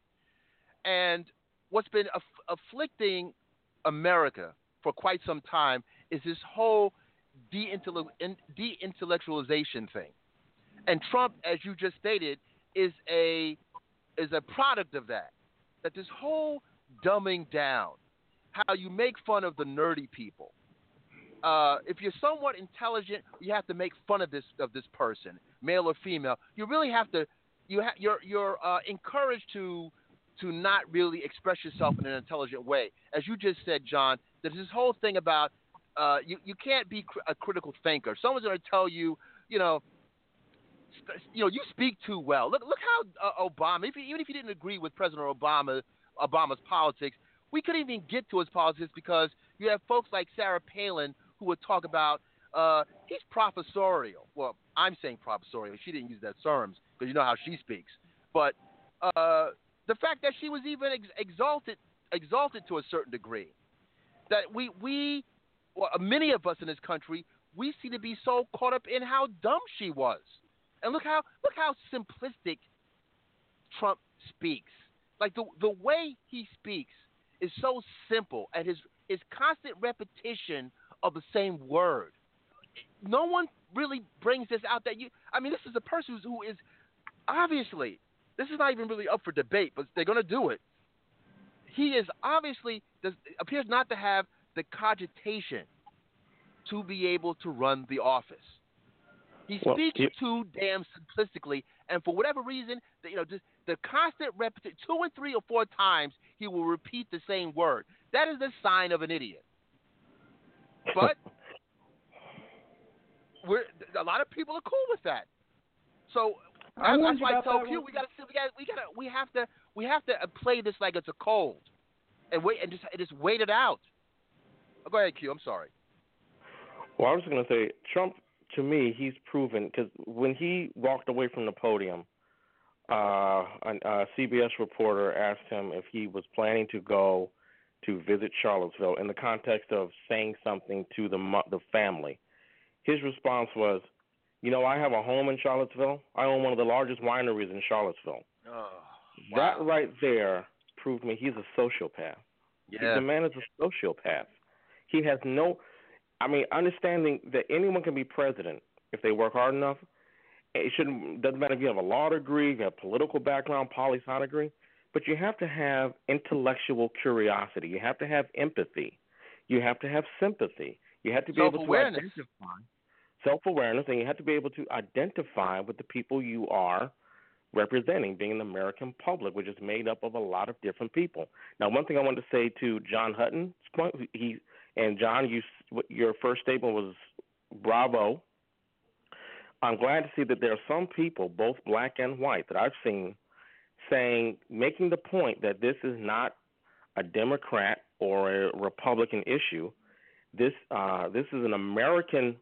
And what's been aff- afflicting America for quite some time is this whole de-intellectualization thing. And Trump, as you just stated, is a is a product of that that this whole dumbing down, how you make fun of the nerdy people. Uh, if you're somewhat intelligent, you have to make fun of this of this person, male or female. You really have to you ha- you're you're uh, encouraged to to not really express yourself in an intelligent way. As you just said, John, there's this whole thing about uh, you you can't be cr- a critical thinker. Someone's going to tell you, you know, sp- you know, you speak too well. Look look how uh, Obama, if you, even if you didn't agree with President Obama Obama's politics, we couldn't even get to his politics because you have folks like Sarah Palin who would talk about uh, he's professorial. Well, I'm saying professorial. She didn't use that terms because you know how she speaks. But uh, the fact that she was even ex- exalted exalted to a certain degree, that we we well, uh, many of us in this country we seem to be so caught up in how dumb she was, and look how look how simplistic Trump speaks. Like the the way he speaks is so simple, and his his constant repetition of the same word. No one really brings this out that you. I mean, this is a person who is obviously this is not even really up for debate, but they're going to do it. He is obviously does, appears not to have the cogitation to be able to run the office. He Well, speaks you- too damn simplistically, and for whatever reason, the, you know, just the constant repetition, two and three or four times, he will repeat the same word. That is a sign of an idiot. But we're a lot of people are cool with that. So I that's wondered why I about tell that Q we gotta we got we gotta we have to we have to play this like it's a cold, and wait and just and just wait it out. Oh, go ahead, Q. I'm sorry. Well, I was going to say Trump. To me, he's proven because when he walked away from the podium, uh, a CBS reporter asked him if he was planning to go to visit Charlottesville in the context of saying something to the the family. His response was, "You know, I have a home in Charlottesville. I own one of the largest wineries in Charlottesville. Oh, That right there proved me he's a sociopath. yeah. The man is a sociopath. He has no, I mean, understanding that anyone can be president if they work hard enough. It shouldn't doesn't matter if you have a law degree, you have political background, poli sci degree, but you have to have intellectual curiosity. You have to have empathy. You have to have sympathy. You have to be able to identify self awareness, and you have to be able to identify with the people you are representing, being the American public, which is made up of a lot of different people. Now, one thing I wanted to say to John Hutton's point, he and John, you your first statement was bravo. I'm glad to see that there are some people, both black and white, that I've seen saying, making the point that this is not a Democrat or a Republican issue. This uh, this is an American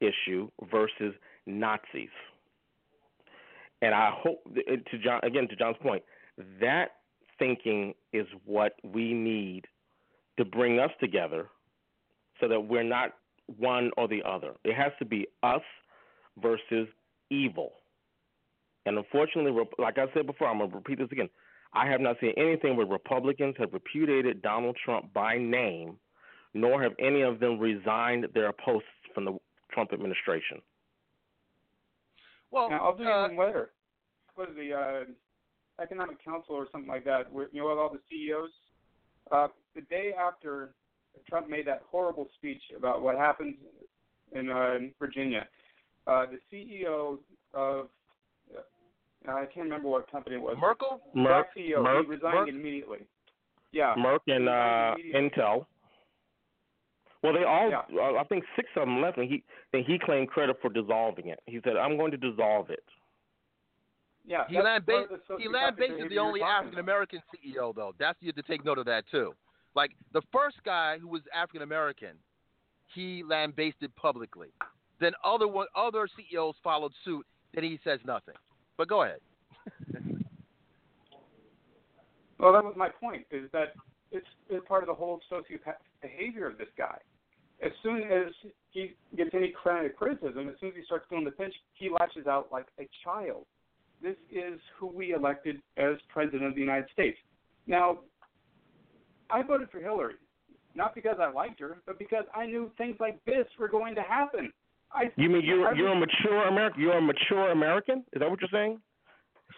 issue versus Nazis. And I hope to John again to John's point, that thinking is what we need to bring us together so that we're not one or the other. It has to be us versus evil. And unfortunately, like I said before, I'm going to repeat this again. I have not seen anything where Republicans have repudiated Donald Trump by name, nor have any of them resigned their posts from the Trump administration. Well, Now, I'll do uh, even later. What is the uh, economic council or something like that? Where you know all the CEOs. Uh, the day after Trump made that horrible speech about what happened in uh, Virginia, uh, the CEO of uh, I can't remember what company it was. Merkel. Merck, Black CEO. Merck, he resigned Merck? immediately. Yeah. Merck and uh, Intel. Well, they all. Yeah. Uh, I think six of them left, and he then he claimed credit for dissolving it. He said, "I'm going to dissolve it." Yeah. He that's land part based. the He land based is the only African American CEO though. That's you have to take note of that too. Like the first guy who was African American, he lambasted publicly. Then other one, other CEOs followed suit. Then he says nothing. But go ahead. Well, that was my point. Is that it's, it's part of the whole sociopath behavior of this guy. As soon as he gets any credit criticism, as soon as he starts feeling the pinch, he lashes out like a child. This is who we elected as president of the United States. Now, I voted for Hillary, not because I liked her, but because I knew things like this were going to happen. I, You mean you're I you're a mature American? You're a mature American? Is that what you're saying?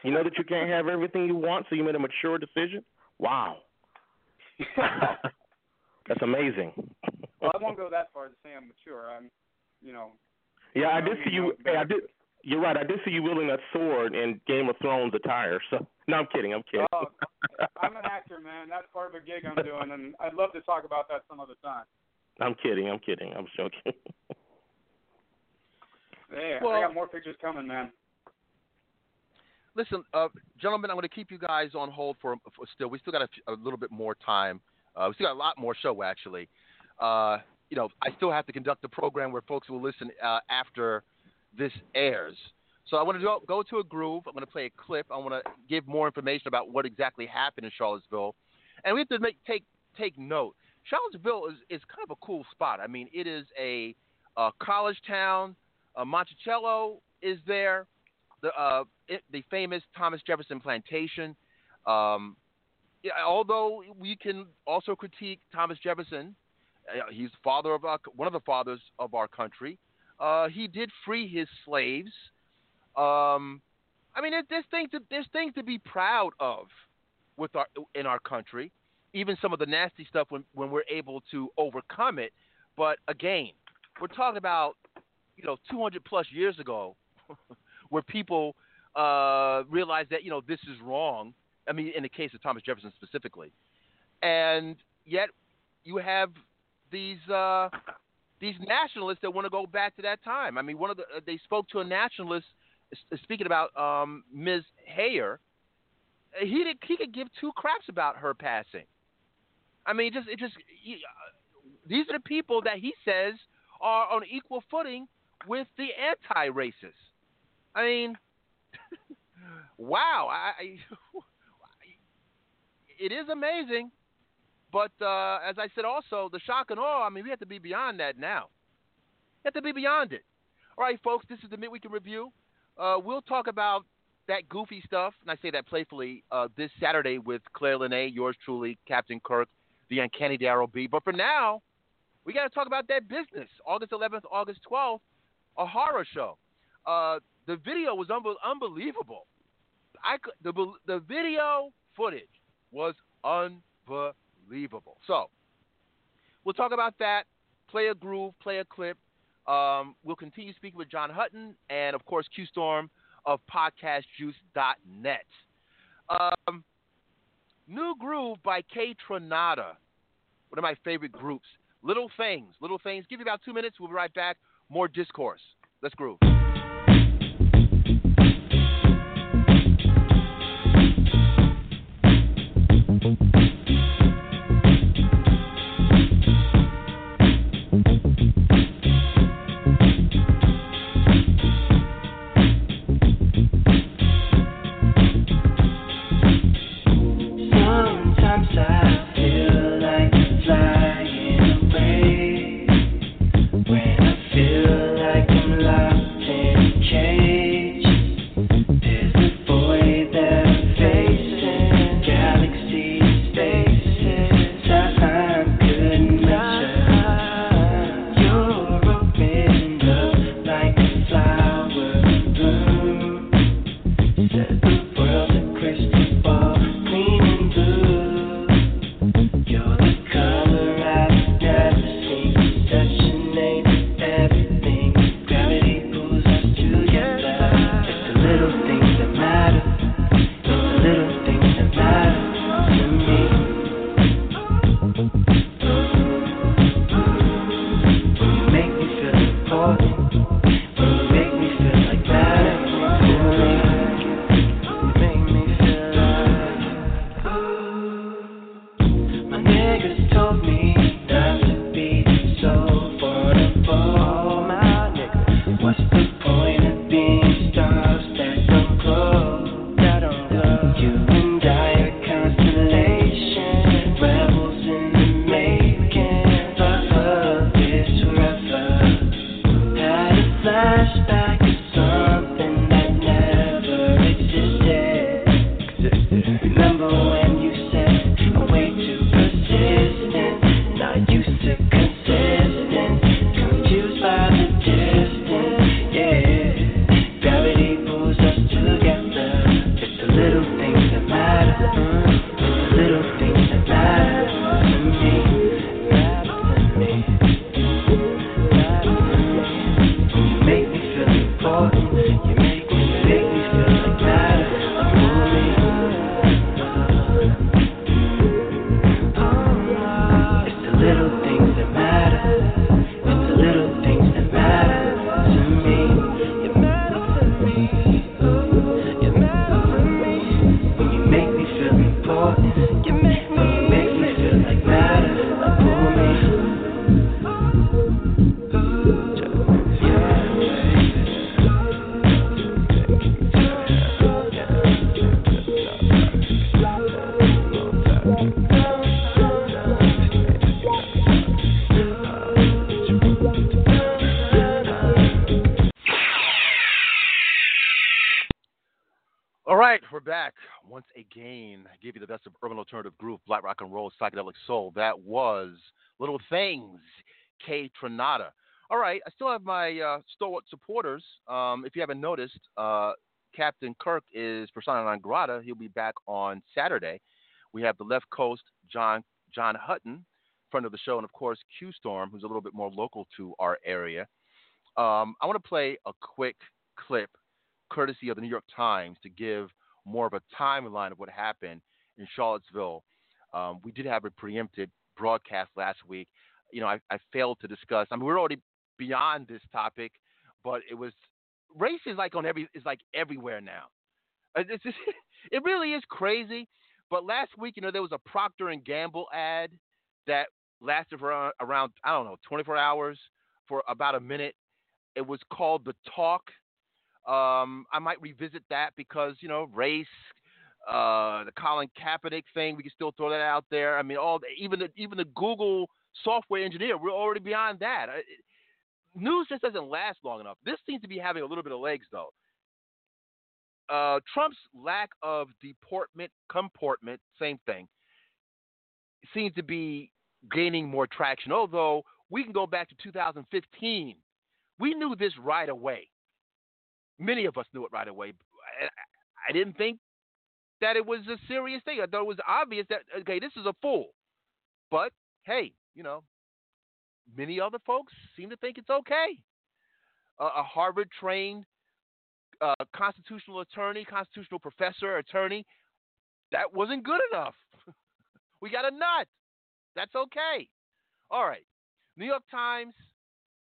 You know that you can't have everything you want, so you made a mature decision. Wow, that's amazing. well, I won't go that far to say I'm mature. I'm, you know, Yeah, I I did see you. Hey, I did. You're right. I did see you wielding that sword in Game of Thrones attire. So no, I'm kidding. I'm kidding. Oh, I'm an actor, man. That's part of a gig I'm doing, and I'd love to talk about that some other time. I'm kidding. I'm kidding. I'm joking. Yeah, Well- I got more pictures coming, man. Listen, uh, gentlemen, I'm going to keep you guys on hold for, for still. We still got a little bit more time. Uh, we still got a lot more show, actually. Uh, you know, I still have to conduct a program where folks will listen uh, after this airs. So I want to go, go to a groove. I'm going to play a clip. I want to give more information about what exactly happened in Charlottesville, and we have to make, take take note. Charlottesville is, is kind of a cool spot. I mean, it is a, a college town. Uh, Monticello is there the uh, it, the famous Thomas Jefferson plantation. Um, yeah, although we can also critique Thomas Jefferson, uh, he's father of our, one of the fathers of our country. Uh, he did free his slaves. Um, I mean, there- there's things to, there's things to be proud of with our in our country. Even some of the nasty stuff when when we're able to overcome it. But again, we're talking about you know 200 plus years ago. where people uh, realize that you know this is wrong. I mean, in the case of Thomas Jefferson specifically, and yet you have these uh, these nationalists that want to go back to that time. I mean, one of the uh, they spoke to a nationalist speaking about um, Ms. Heyer. He did, he could give two craps about her passing. I mean, just it just he, uh, these are the people that he says are on equal footing with the anti-racists. I mean, wow! I, I, it is amazing, but uh, as I said, also the shock and awe. I mean, we have to be beyond that now. We have to be beyond it. All right, folks, this is the midweek review. Uh, we'll talk about that goofy stuff, and I say that playfully, uh, this Saturday with Claire Lene, yours truly, Captain Kirk, the Uncanny Daryl B. But for now, we got to talk about that business. August 11th, August 12th, a horror show. Uh, the video was unbe- unbelievable. I could, the the video footage was unbelievable. So we'll talk about that. Play a groove, play a clip. Um, we'll continue speaking with John Hutton and of course Q Storm of PodcastJuice.net. Um, New Groove by K Tronada, one of my favorite groups. Little Things, Little Things. Give you about two minutes. We'll be right back. More discourse. Let's groove. We're back once again. I gave you the best of urban alternative groove, black rock and roll, psychedelic soul. That was Little Things, K Tronada. All right, I still have my uh, stalwart supporters. Um, if you haven't noticed, uh, Captain Kirk is persona non grata. He'll be back on Saturday. We have the left coast, John John Hutton, friend of the show, and of course Q Storm, who's a little bit more local to our area. Um, I want to play a quick clip, courtesy of the New York Times, to give more of a timeline of what happened in Charlottesville. Um, we did have a preempted broadcast last week. You know, I, I failed to discuss. I mean, we're already beyond this topic, but it was race is like on every is like everywhere now. Uh, it's just, it really is crazy. But last week, you know, there was a Procter and Gamble ad that lasted for around, around I don't know 24 hours for about a minute. It was called the Talk. Um, I might revisit that because you know race, uh, the Colin Kaepernick thing. We can still throw that out there. I mean, all even the even the Google software engineer, we're already beyond that. I, news just doesn't last long enough. This seems to be having a little bit of legs, though. Uh, Trump's lack of deportment, comportment, same thing, seems to be gaining more traction. Although we can go back to 2015, we knew this right away. Many of us knew it right away. I, I didn't think that it was a serious thing. I thought it was obvious that okay, this is a fool. But hey, you know, many other folks seem to think it's okay. Uh, a Harvard trained uh, constitutional attorney, constitutional professor, attorney, that wasn't good enough. we got a nut. That's okay. All right. New York Times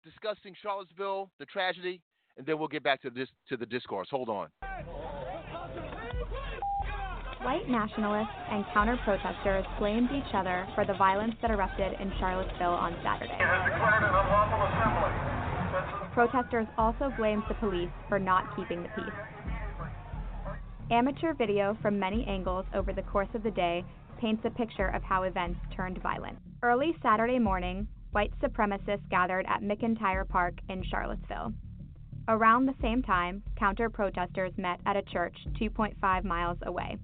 discussing Charlottesville, the tragedy, and then we'll get back to this to the discourse. Hold on. White nationalists and counter protesters blamed each other for the violence that erupted in Charlottesville on Saturday. Protesters also blamed the police for not keeping the peace. Amateur video from many angles over the course of the day paints a picture of how events turned violent. Early Saturday morning, white supremacists gathered at McIntire Park in Charlottesville. Around the same time, counter protesters met at a church 2.5 miles away.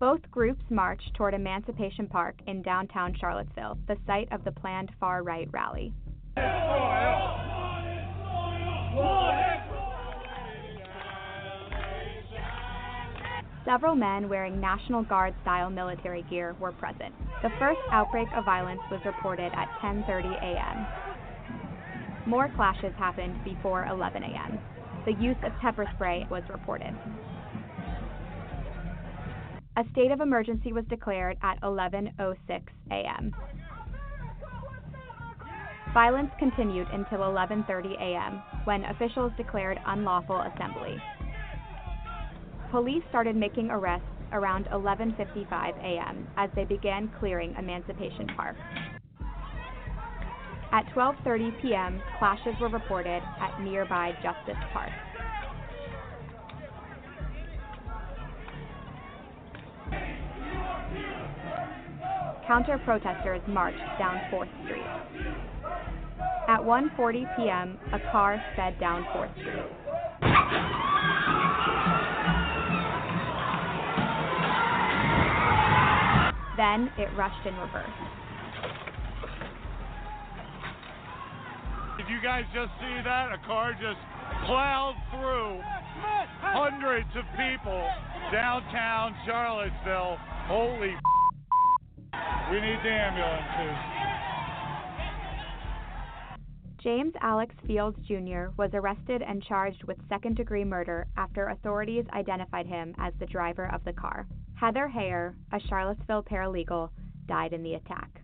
Both groups marched toward Emancipation Park in downtown Charlottesville, the site of the planned far right rally. Several men wearing National Guard style military gear were present. The first outbreak of violence was reported at 10:30 a.m. More clashes happened before 11 a.m. The use of pepper spray was reported. A state of emergency was declared at 11:06 a.m. Violence continued until 11:30 a.m. when officials declared unlawful assembly. Police started making arrests around 11:55 a.m. as they began clearing Emancipation Park. At 12:30 p.m., clashes were reported at nearby Justice Park. counter-protesters marched down 4th Street. At 1:40 p.m., a car sped down 4th Street. Then it rushed in reverse. You guys just see that? A car just plowed through hundreds of people downtown Charlottesville. Holy we need the ambulances. James Alex Fields Jr. was arrested and charged with second degree murder after authorities identified him as the driver of the car. Heather Heyer, a Charlottesville paralegal, died in the attack.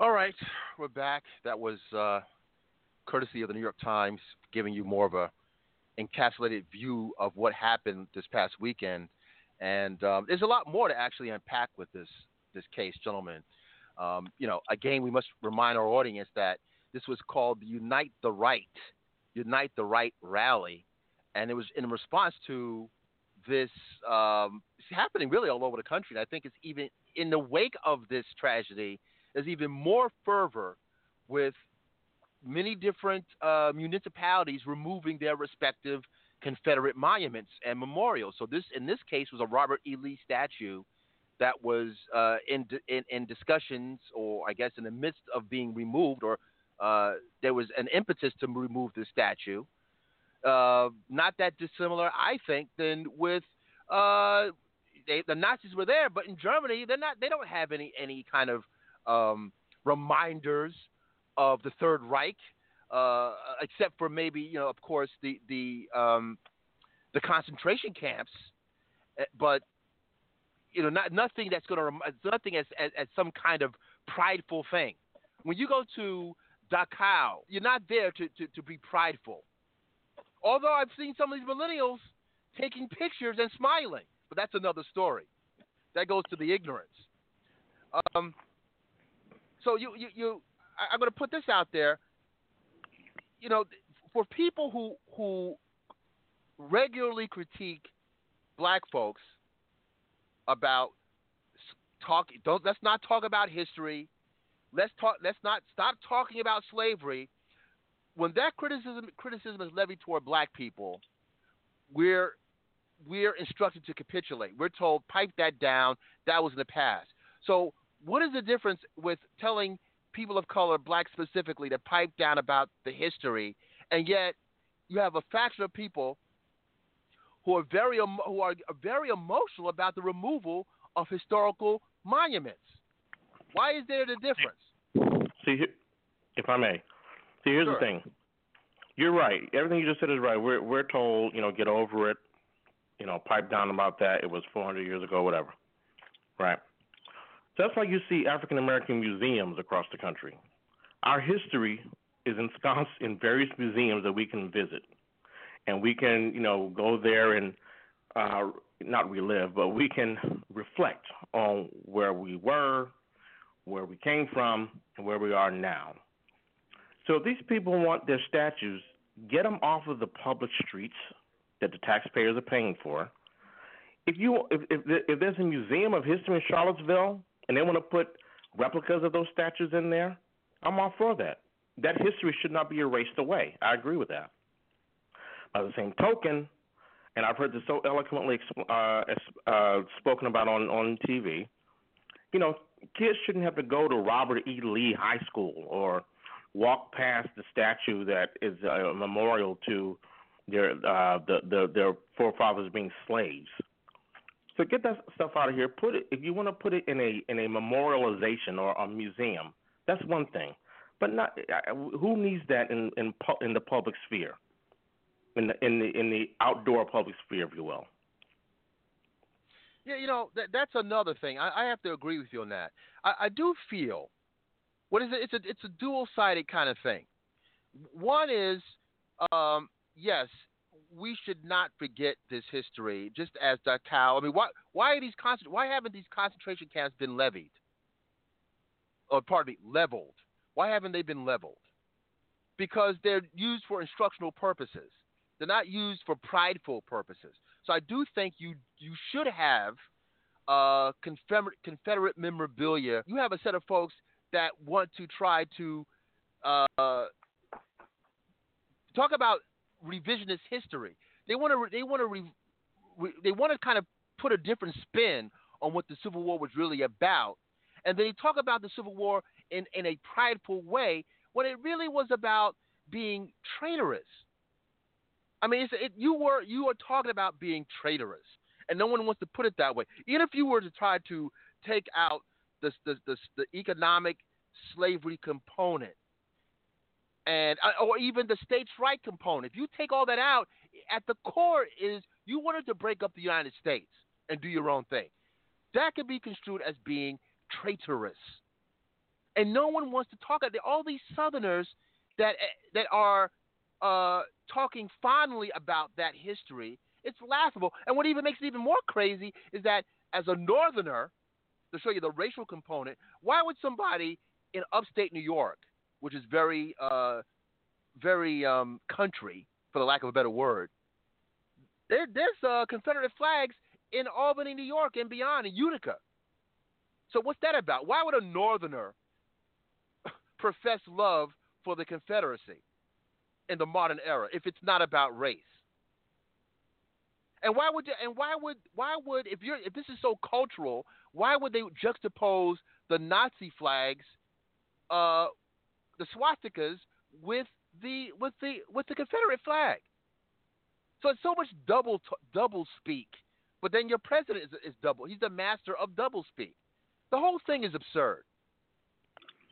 All right, we're back. That was uh, courtesy of the New York Times, giving you more of a encapsulated view of what happened this past weekend. And um, there's a lot more to actually unpack with this this case, gentlemen. Um, you know, again, we must remind our audience that this was called the Unite the Right, Unite the Right rally, and it was in response to this um, happening really all over the country. And I think it's even in the wake of this tragedy, there's even more fervor with many different uh, municipalities removing their respective Confederate monuments and memorials. So this, in this case, was a Robert E. Lee statue that was uh, in, in, in discussions, or I guess in the midst of being removed, or uh, there was an impetus to remove the statue. Uh, not that dissimilar, I think, than with uh, they, the Nazis were there, but in Germany, they're not. They don't have any any kind of um, reminders of the Third Reich, uh, except for maybe you know, of course, the the um, the concentration camps. Eh, but you know, not nothing that's going to nothing as, as as some kind of prideful thing. When you go to Dachau, you're not there to, to, to be prideful. Although I've seen some of these millennials taking pictures and smiling, but that's another story. That goes to the ignorance. Um, so you, you, you I, I'm going to put this out there. You know, for people who who regularly critique black folks about talk, don't let's not talk about history. Let's talk. Let's not stop talking about slavery. When that criticism criticism is levied toward black people, we're we're instructed to capitulate. We're told pipe that down. That was in the past. So what is the difference with telling people of color, black specifically, to pipe down about the history, and yet you have a faction of people who are very who are very emotional about the removal of historical monuments. Why is there the difference? See, if I may, see, here's Sure. the thing. You're right. Everything you just said is right. We're we're told, you know, get over it. You know, pipe down about that. It was 400 years ago, whatever. Right. That's why you see African American museums across the country. Our history is ensconced in various museums that we can visit, and we can, you know, go there and uh, not relive, but we can reflect on where we were, where we came from, and where we are now. So if these people want their statues, get them off of the public streets that the taxpayers are paying for. If you if if, if there's a museum of history in Charlottesville and they want to put replicas of those statues in there, I'm all for that. That history should not be erased away. I agree with that. By the same token, and I've heard this so eloquently uh, uh, spoken about on on TV. You know, kids shouldn't have to go to Robert E. Lee High School or walk past the statue that is a memorial to their uh, the, the their forefathers being slaves. So get that stuff out of here. Put it if you want to put it in a in a memorialization or a museum. That's one thing, but not who needs that in in in the public sphere, in the in the in the outdoor public sphere, if you will. Yeah, you know that, that's another thing. I, I have to agree with you on that. I, I do feel what is it? It's a it's a dual sided kind of thing. One is um, yes, we should not forget this history, just as Dachau. I mean, why why are these concent- why haven't these concentration camps been levied? Or pardon me, leveled. Why haven't they been leveled? Because they're used for instructional purposes. They're not used for prideful purposes. So I do think you you should have uh, Confederate, Confederate memorabilia. You have a set of folks that want to try to uh, talk about revisionist history. They want to they want to re, re, they want to kind of put a different spin on what the Civil War was really about, and they talk about the Civil War in in a prideful way when it really was about being traitorous. I mean, it, you were you are talking about being traitorous, and no one wants to put it that way. Even if you were to try to take out the the, the, the economic slavery component, and uh, or even the states' right component, if you take all that out, at the core is you wanted to break up the United States and do your own thing. That could be construed as being traitorous, and no one wants to talk. About all these Southerners that that are uh, talking fondly about that history, it's laughable. And what even makes it even more crazy is that as a Northerner, to show you the racial component, why would somebody in upstate New York, which is very, uh, very um, country, for the lack of a better word, there, there's uh, Confederate flags in Albany, New York, and beyond, in Utica. So what's that about? Why would a Northerner profess love for the Confederacy in the modern era if it's not about race? And why would you, and why would why would if you're if this is so cultural, why would they juxtapose the Nazi flags, uh, the swastikas with the with the with the Confederate flag? So it's so much double double speak. But then your president is, is double. He's the master of double speak. The whole thing is absurd.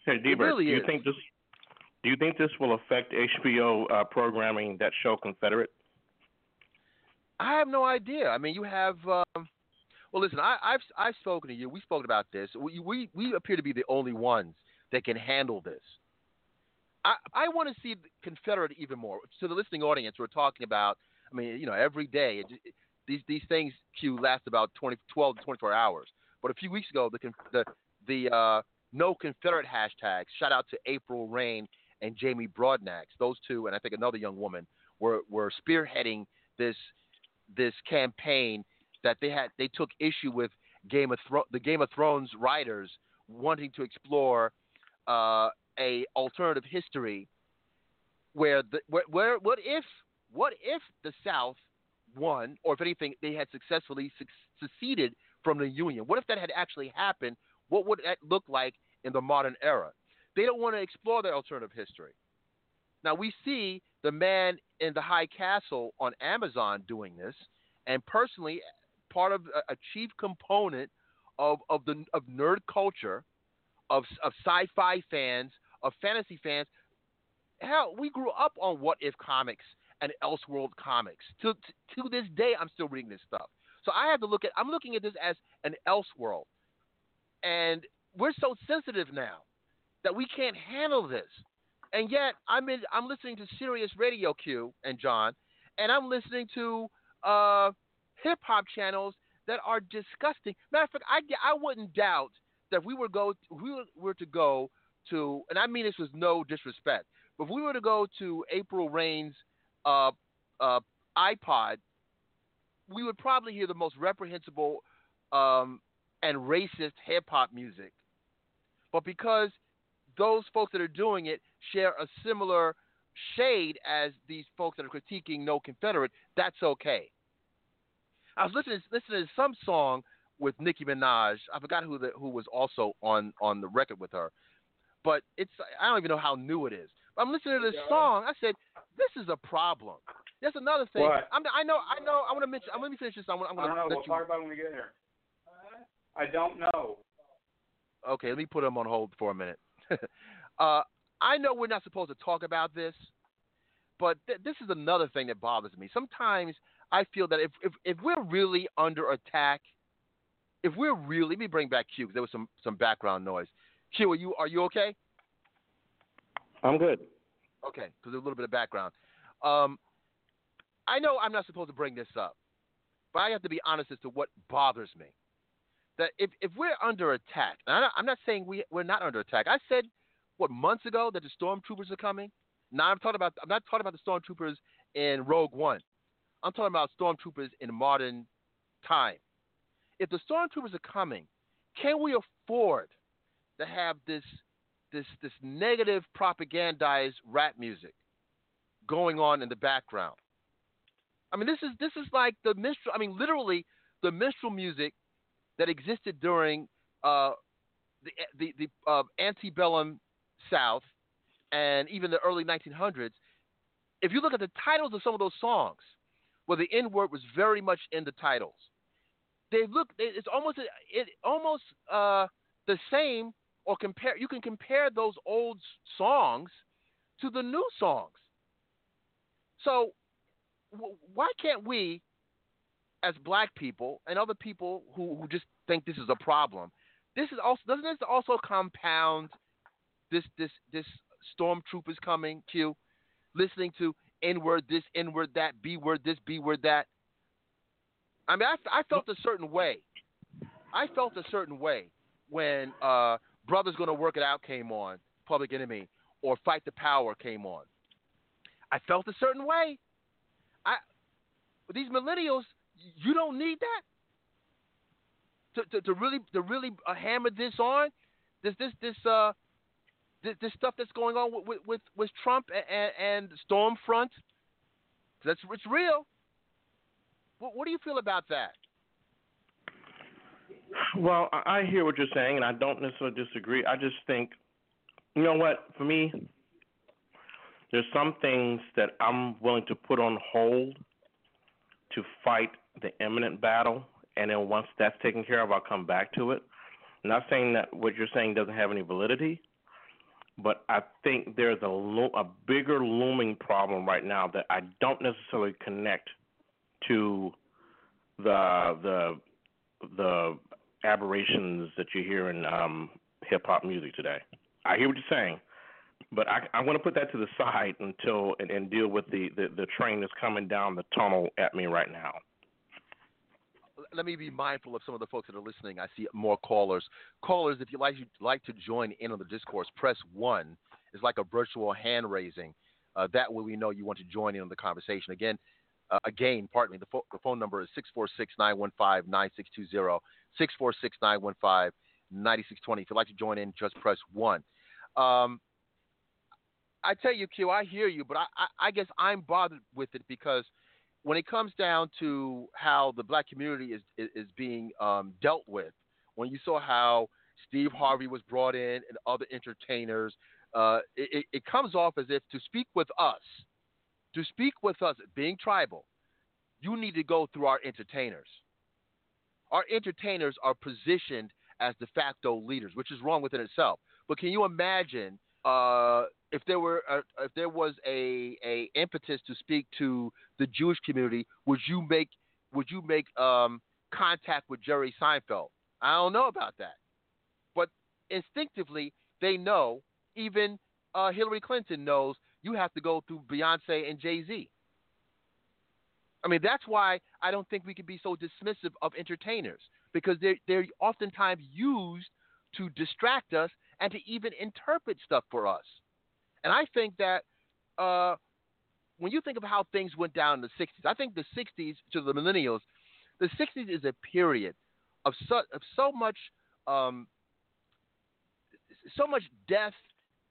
Hey, Dburt, really do you is. think this? Do you think this will affect HBO uh, programming that show Confederate? I have no idea. I mean, you have. Um, well, listen, I, I've I've spoken to you. We've spoken about this. We, we we appear to be the only ones that can handle this. I I want to see Confederate even more. To the listening audience, we're talking about. I mean, you know, every day it, these these things Q last about 20, 12 to 24 hours. But a few weeks ago, the the the uh, no Confederate hashtags. Shout out to April Reign and Jamie Broadnax. Those two, and I think another young woman were were spearheading this this campaign that they had they took issue with Game of Thro- the Game of Thrones writers wanting to explore uh, a alternative history where the where, where what if what if the South won or if anything they had successfully suc- seceded from the Union? What if that had actually happened? What would that look like in the modern era? They don't want to explore that alternative history. Now we see the man in the high castle on Amazon doing this, and personally, part of a, a chief component of of the of nerd culture, of of sci-fi fans, of fantasy fans. Hell, we grew up on What If comics and Elseworld comics. To to, to this day, I'm still reading this stuff. So I have to look at. I'm looking at this as an Elseworld, and we're so sensitive now that we can't handle this. And yet, I'm in. I'm listening to Sirius Radio Q and John, and I'm listening to uh, hip hop channels that are disgusting. Matter of fact, I I wouldn't doubt that we were go we were to go to, and I mean this with no disrespect, but if we were to go to April Reign's uh, uh, iPod, we would probably hear the most reprehensible um, and racist hip hop music. But because those folks that are doing it share a similar shade as these folks that are critiquing No Confederate, that's okay. I was listening listening to some song with Nicki Minaj. I forgot who the, who was also on on the record with her, but it's I don't even know how new it is. I'm listening to this song. I said, "This is a problem." That's another thing. I know. I know. I want to mention. I'm, going to finish this. I'm, I'm I going don't to know. We'll you. talk about when we get there. I don't know. Okay, let me put him on hold for a minute. uh, I know we're not supposed to talk about this, but th- this is another thing that bothers me. Sometimes I feel that if, if, if we're really under attack, if we're really, let me bring back Q. 'cause There was some, some background noise. Q, are you are you okay? I'm good. Okay, because there's a little bit of background. Um, I know I'm not supposed to bring this up, but I have to be honest as to what bothers me. That if, if we're under attack, and I'm not, I'm not saying we, we're not under attack. I said, what, months ago that the stormtroopers are coming? Now I'm talking about, I'm not talking about the stormtroopers in Rogue One. I'm talking about stormtroopers in modern time. If the stormtroopers are coming, can we afford to have this this this negative propagandized rap music going on in the background. I mean, this is this is like the minstrel. I mean, literally the minstrel music that existed during uh, the the, the uh, antebellum South and even the early 1900s. If you look at the titles of some of those songs, where the N word was very much in the titles, they look. It's almost it almost uh, the same or compare you can compare those old songs to the new songs. So w- why can't we as black people and other people who, who just think this is a problem, this is also doesn't this also compound this this this stormtroopers coming, Q, listening to N word this, N word that, B word this, B word that. I mean, I, I felt a certain way. I felt a certain way when uh, Brothers Gonna Work It Out came on, Public Enemy, or Fight the Power came on. I felt a certain way. I these millennials, you don't need that to, to, to really to really uh, hammer this on. This this this uh this, this stuff that's going on with with, with Trump and, and Stormfront. That's it's real. What, what do you feel about that? Well, I hear what you're saying, and I don't necessarily disagree. I just think, you know what? For me, there's some things that I'm willing to put on hold to fight the imminent battle, and then once that's taken care of, I'll come back to it. I'm not saying that what you're saying doesn't have any validity, but I think there's a lo- a bigger looming problem right now that I don't necessarily connect to the the the aberrations that you hear in um, hip hop music today. I hear what you're saying, but I, I want to put that to the side until and, and deal with the, the the train that's coming down the tunnel at me right now. Let me be mindful of some of the folks that are listening. I see more callers. Callers, if you like you'd like to join in on the discourse, press one. It's like a virtual hand raising. Uh, that way, we know you want to join in on the conversation. Again, uh, again, pardon me. The, fo- the phone number is 646-915-9620. 646-915-9620. If you'd like to join in, just press one. Um, I tell you, Q, I hear you, but I, I, I guess I'm bothered with it because when it comes down to how the black community is is, is being um, dealt with, when you saw how Steve Harvey was brought in and other entertainers, uh, it, it comes off as if to speak with us, to speak with us, being tribal, you need to go through our entertainers. Our entertainers are positioned as de facto leaders, which is wrong within itself. But can you imagine uh, if there were a, if there was a, a impetus to speak to the Jewish community, would you make would you make um, contact with Jerry Seinfeld? I don't know about that, but instinctively they know. Even uh, Hillary Clinton knows you have to go through Beyonce and Jay Z. I mean, that's why I don't think we can be so dismissive of entertainers because they're they're oftentimes used to distract us and to even interpret stuff for us. And I think that uh, when you think of how things went down in the 60s, I think the 60s to the millennials, the 60s is a period of so, of so much um, so much death.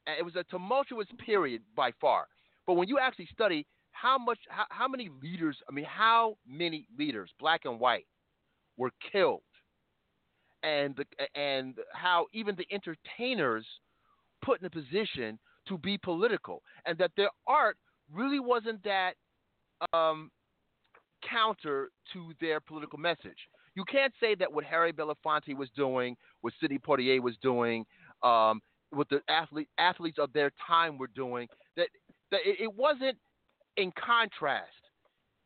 It was a tumultuous period by far. But when you actually study how much, how, how many leaders, I mean, how many leaders, black and white, were killed, and the, and how even the entertainers put in a position to be political, and that their art really wasn't that um, counter to their political message. You can't say that what Harry Belafonte was doing, what Sidney Poitier was doing, um, what the athlete, athletes of their time were doing, that, that it, it wasn't in contrast.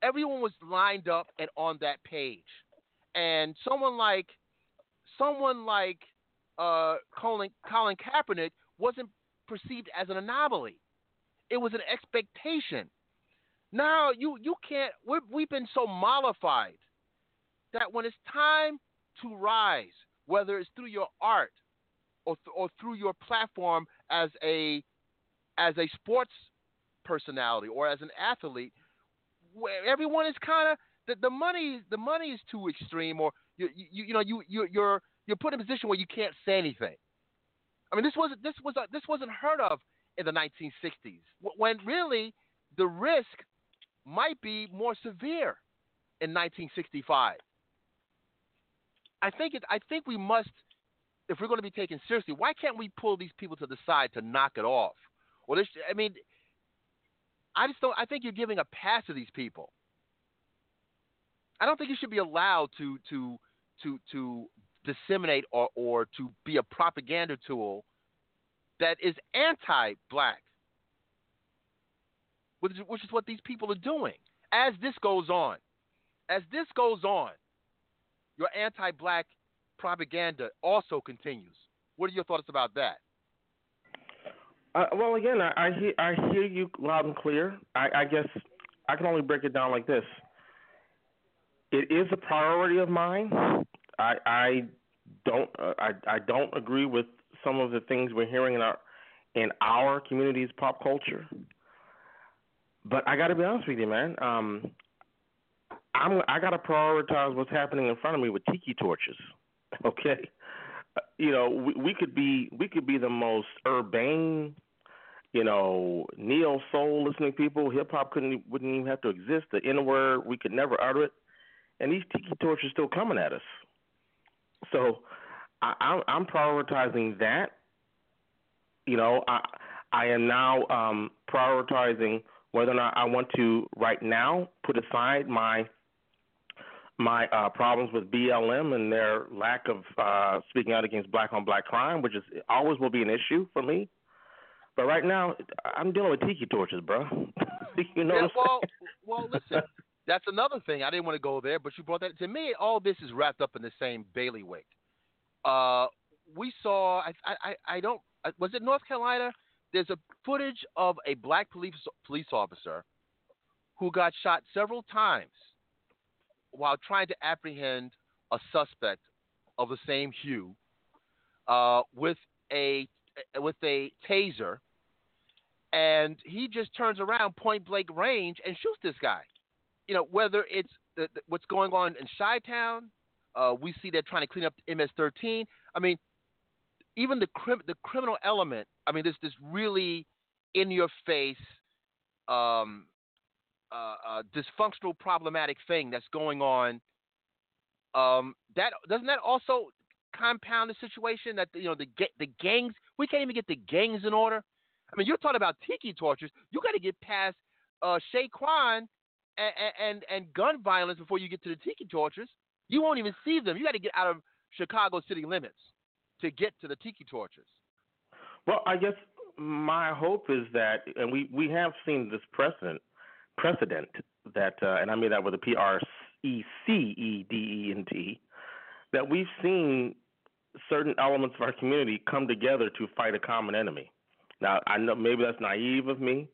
Everyone was lined up and on that page. And someone like someone like uh, Colin, Colin Kaepernick wasn't perceived as an anomaly. It was an expectation. Now you you can't. we we've been so mollified that when it's time to rise, whether it's through your art or th- or through your platform as a as a sports personality or as an athlete, where everyone is kind of the, the money the money is too extreme or you you, you know you you you're you're put in a position where you can't say anything. I mean, this wasn't this was this wasn't heard of in the 1960s when really the risk might be more severe in 1965. I think it, I think we must, if we're going to be taken seriously, why can't we pull these people to the side to knock it off? Well, this, I mean, I just don't. I think you're giving a pass to these people. I don't think you should be allowed to to to to disseminate or, or to be a propaganda tool that is anti-black, which, which is what these people are doing. As this goes on, as this goes on, your anti-black propaganda also continues. What are your thoughts about that? Uh, well, again, I, I hear I hear you loud and clear. I, I guess I can only break it down like this. It is a priority of mine. I I don't uh, I I don't agree with some of the things we're hearing in our in our community's pop culture. But I got to be honest with you, man. Um, I'm I got to prioritize what's happening in front of me with tiki torches. Okay. you know, we, we could be we could be the most urbane, you know, neo soul listening people. Hip hop couldn't wouldn't even have to exist. The N word we could never utter it, and these tiki torches are still coming at us. So I, I'm, I'm prioritizing that. You know, I I am now um, prioritizing whether or not I want to right now put aside my my uh, problems with BLM and their lack of uh, speaking out against black on black crime, which is always will be an issue for me. But right now, I'm dealing with tiki torches, bro. you know. Yeah, well, well, listen. That's another thing. I didn't want to go there, but you brought that. To me, all this is wrapped up in the same bailiwick. Uh, we saw. I, I, I don't. uh, Was it North Carolina? There's a footage of a black police police officer who got shot several times while trying to apprehend a suspect of the same hue uh, with a with a taser, and he just turns around point blank range and shoots this guy. You know whether it's the, the, what's going on in Chi Town, uh, we see they're trying to clean up MS-13. I mean, even the crim- the criminal element. I mean, this this really in your face, um, uh, uh, dysfunctional, problematic thing that's going on. Um, that doesn't that also compound the situation that you know the the gangs we can't even get the gangs in order. I mean, you're talking about tiki torches. You got to get past uh, Shaquan and, and and gun violence before you get to the tiki torches. You won't even see them. You got to get out of Chicago city limits to get to the tiki torches. Well, I guess my hope is that, and we we have seen this precedent precedent that, uh, and I mean that with a P R E C E D E N T, that we've seen certain elements of our community come together to fight a common enemy. Now, I know maybe that's naive of me,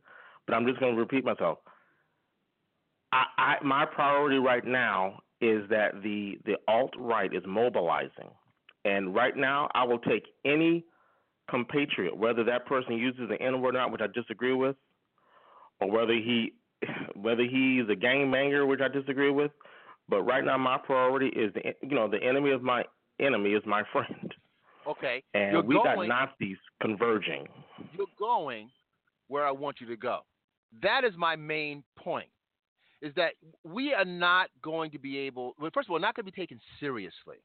but I'm just going to repeat myself. I, I my priority right now is that the the alt right is mobilizing, and right now I will take any compatriot, whether that person uses the N word or not, which I disagree with, or whether he whether he's a gangbanger, which I disagree with. But right now, my priority is the you know the enemy of my enemy is my friend, Okay, and you're we going, got Nazis converging. You're going where I want you to go. That is my main point. Is that we are not going to be able. Well, first of all, not going to be taken seriously.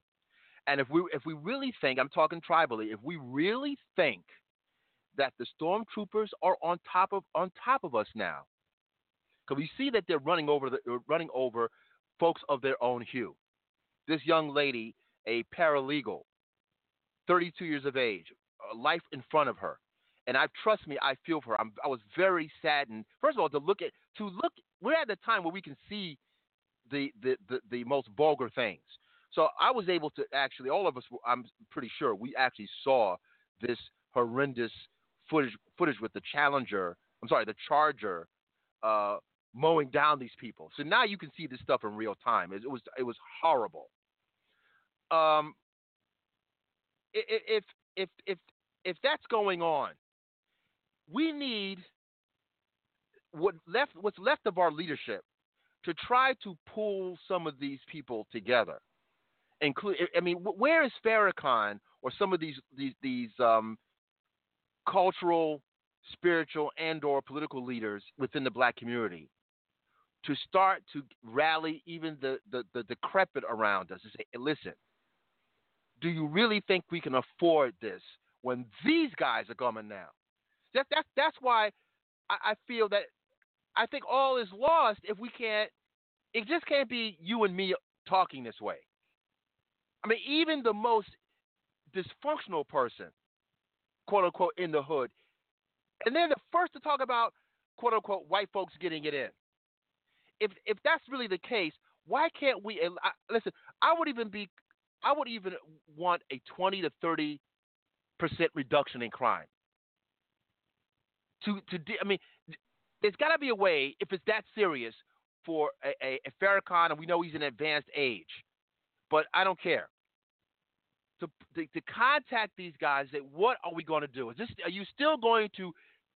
And if we if we really think, I'm talking tribally, if we really think that the stormtroopers are on top of on top of us now, because we see that they're running over the uh, running over folks of their own hue. This young lady, a paralegal, 32 years of age, life in front of her, and I trust me, I feel for her. I'm, I was very saddened. First of all, to look at to look, we're at the time where we can see the the the, the most vulgar things. So I was able to actually, all of us, I'm pretty sure, we actually saw this horrendous footage footage with the Challenger. I'm sorry, the Charger, uh, mowing down these people. So now you can see this stuff in real time. It, it was it was horrible. Um, if if if if that's going on, we need what left what's left of our leadership to try to pull some of these people together. Include, I mean, wh- where is Farrakhan or some of these these these um, cultural, spiritual, and/or political leaders within the black community to start to rally even the, the, the decrepit around us and say, listen, do you really think we can afford this when these guys are coming now? That, that, that's why I, I feel that I think all is lost if we can't, it just can't be you and me talking this way. I mean, even the most dysfunctional person, quote unquote, in the hood, and they're the first to talk about, quote unquote, white folks getting it in. If if that's really the case, why can't we? I, listen, I would even be, I would even want a twenty to thirty percent reduction in crime. To to, I mean, there's got to be a way if it's that serious for a, a, a Farrakhan, and we know he's in advanced age, but I don't care. To, to, to contact these guys, that what are we going to do? Is this are you still going to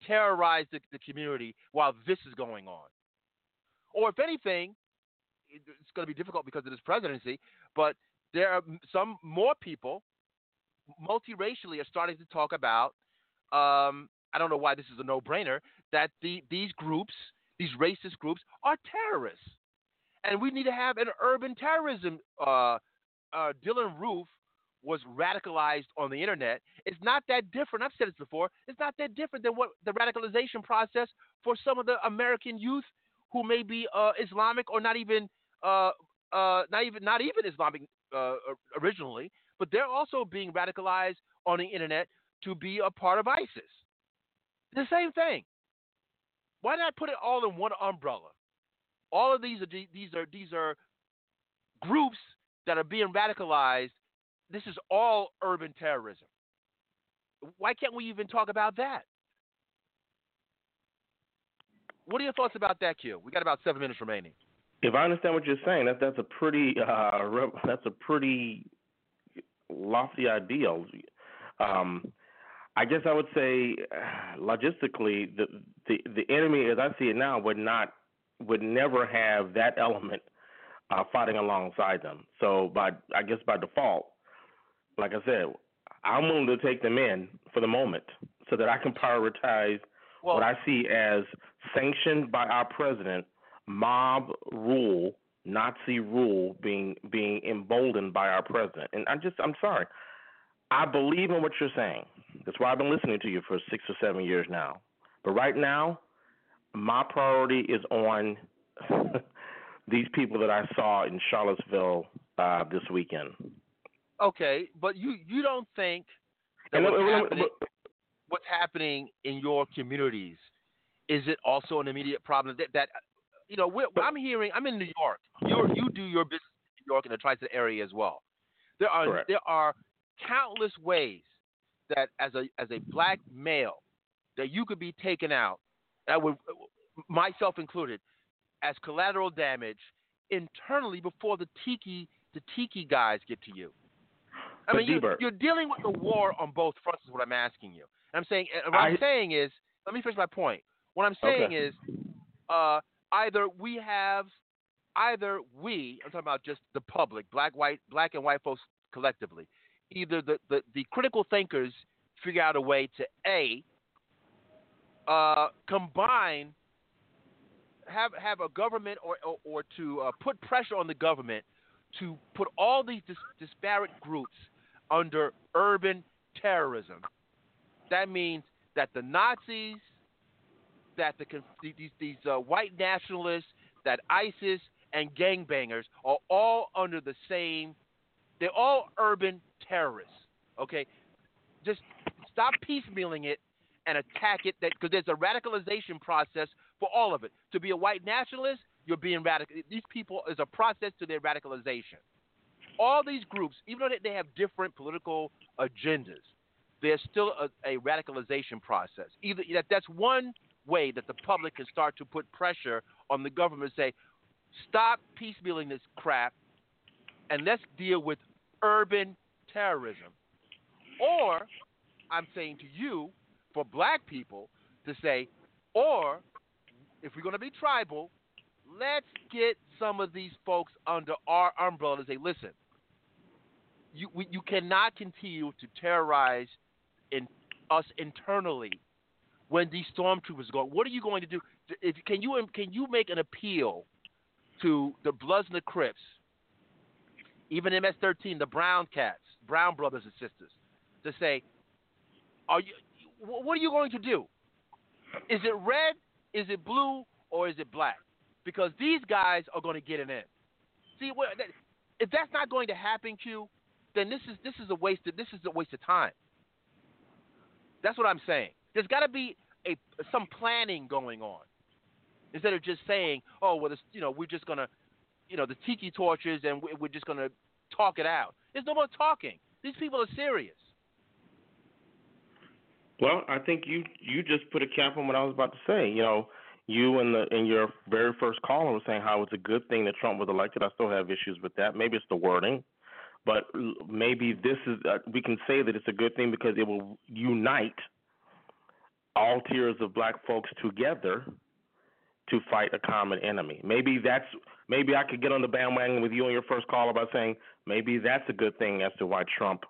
terrorize the, the community while this is going on? Or if anything, it's going to be difficult because of this presidency, but there are some more people multiracially are starting to talk about. Um, I don't know why this is a no-brainer that the these groups, these racist groups, are terrorists, and we need to have an urban terrorism. Uh, uh, Dylann Roof was radicalized on the internet. It's not that different. I've said this before. It's not that different than what the radicalization process for some of the American youth who may be uh, Islamic or not even uh, uh, not even not even Islamic uh, originally, but they're also being radicalized on the internet to be a part of ISIS. The same thing. Why not put it all in one umbrella? All of these are these are these are groups that are being radicalized. This is all urban terrorism. Why can't we even talk about that? What are your thoughts about that, Q? We got about seven minutes remaining. If I understand what you're saying, that that's a pretty uh, that's a pretty lofty ideal. Um, I guess I would say, logistically, the the the enemy, as I see it now, would not would never have that element uh, fighting alongside them. So by I guess by default, like I said, I'm willing to take them in for the moment so that I can prioritize well, what I see as sanctioned by our president mob rule, Nazi rule being being emboldened by our president. And I just I'm sorry. I believe in what you're saying. That's why I've been listening to you for six or seven years now. But right now, my priority is on these people that I saw in Charlottesville uh, this weekend. Okay, but you you don't think that what's, happening, what's happening in your communities is it also an immediate problem that, that you know I'm hearing I'm in New York. You you do your business in New York and the tri-state area as well. There are Correct. there are countless ways that as a as a black male that you could be taken out. That would myself included as collateral damage internally before the tiki the tiki guys get to you. I But mean, you, Dburt- you're dealing with a war on both fronts. Is what I'm asking you. And I'm saying, what I, am saying is, let me finish my point. What I'm saying Okay. is, uh, either we have, either we, I'm talking about just the public, black, white, black and white folks collectively. Either the, the, the critical thinkers figure out a way to a uh, combine, have have a government or or, or to uh, put pressure on the government to put all these dis- disparate groups under urban terrorism. That means that the Nazis, that the these these uh, white nationalists, that ISIS and gangbangers are all under the same. They're all urban terrorists. Okay, just stop piecemealing it and attack it. Because there's a radicalization process for all of it. To be a white nationalist, you're being radical. These people is a process to their radicalization. All these groups, even though they- they have different political agendas, there's still a, a radicalization process. Either that that's one way that the public can start to put pressure on the government to say, stop piecemealing this crap, and let's deal with urban terrorism. Or I'm saying to you, for black people, to say, or if we're going to be tribal, let's get some of these folks under our umbrella and say, listen, you we, you cannot continue to terrorize in us internally when these stormtroopers go. What are you going to do? If can you um, can you make an appeal to the Bloods and the Crips, even MS-13, the Brown Cats, Brown brothers and sisters, to say, are you? What are you going to do? Is it red? Is it blue? Or is it black? Because these guys are going to get it in. See, if that's not going to happen, Q, then this is this is a waste. Of, this is a waste of time. That's what I'm saying. There's got to be a some planning going on instead of just saying, "Oh, well, this, you know, we're just gonna, you know, the tiki torches and we- we're just gonna talk it out." There's no more talking. These people are serious. Well, I think you you just put a cap on what I was about to say. You know, you and the in your very first caller was saying how it's a good thing that Trump was elected. I still have issues with that. Maybe it's the wording, but maybe this is uh, we can say that it's a good thing because it will unite all tiers of black folks together to fight a common enemy. Maybe that's maybe I could get on the bandwagon with you on your first call about saying maybe that's a good thing as to why Trump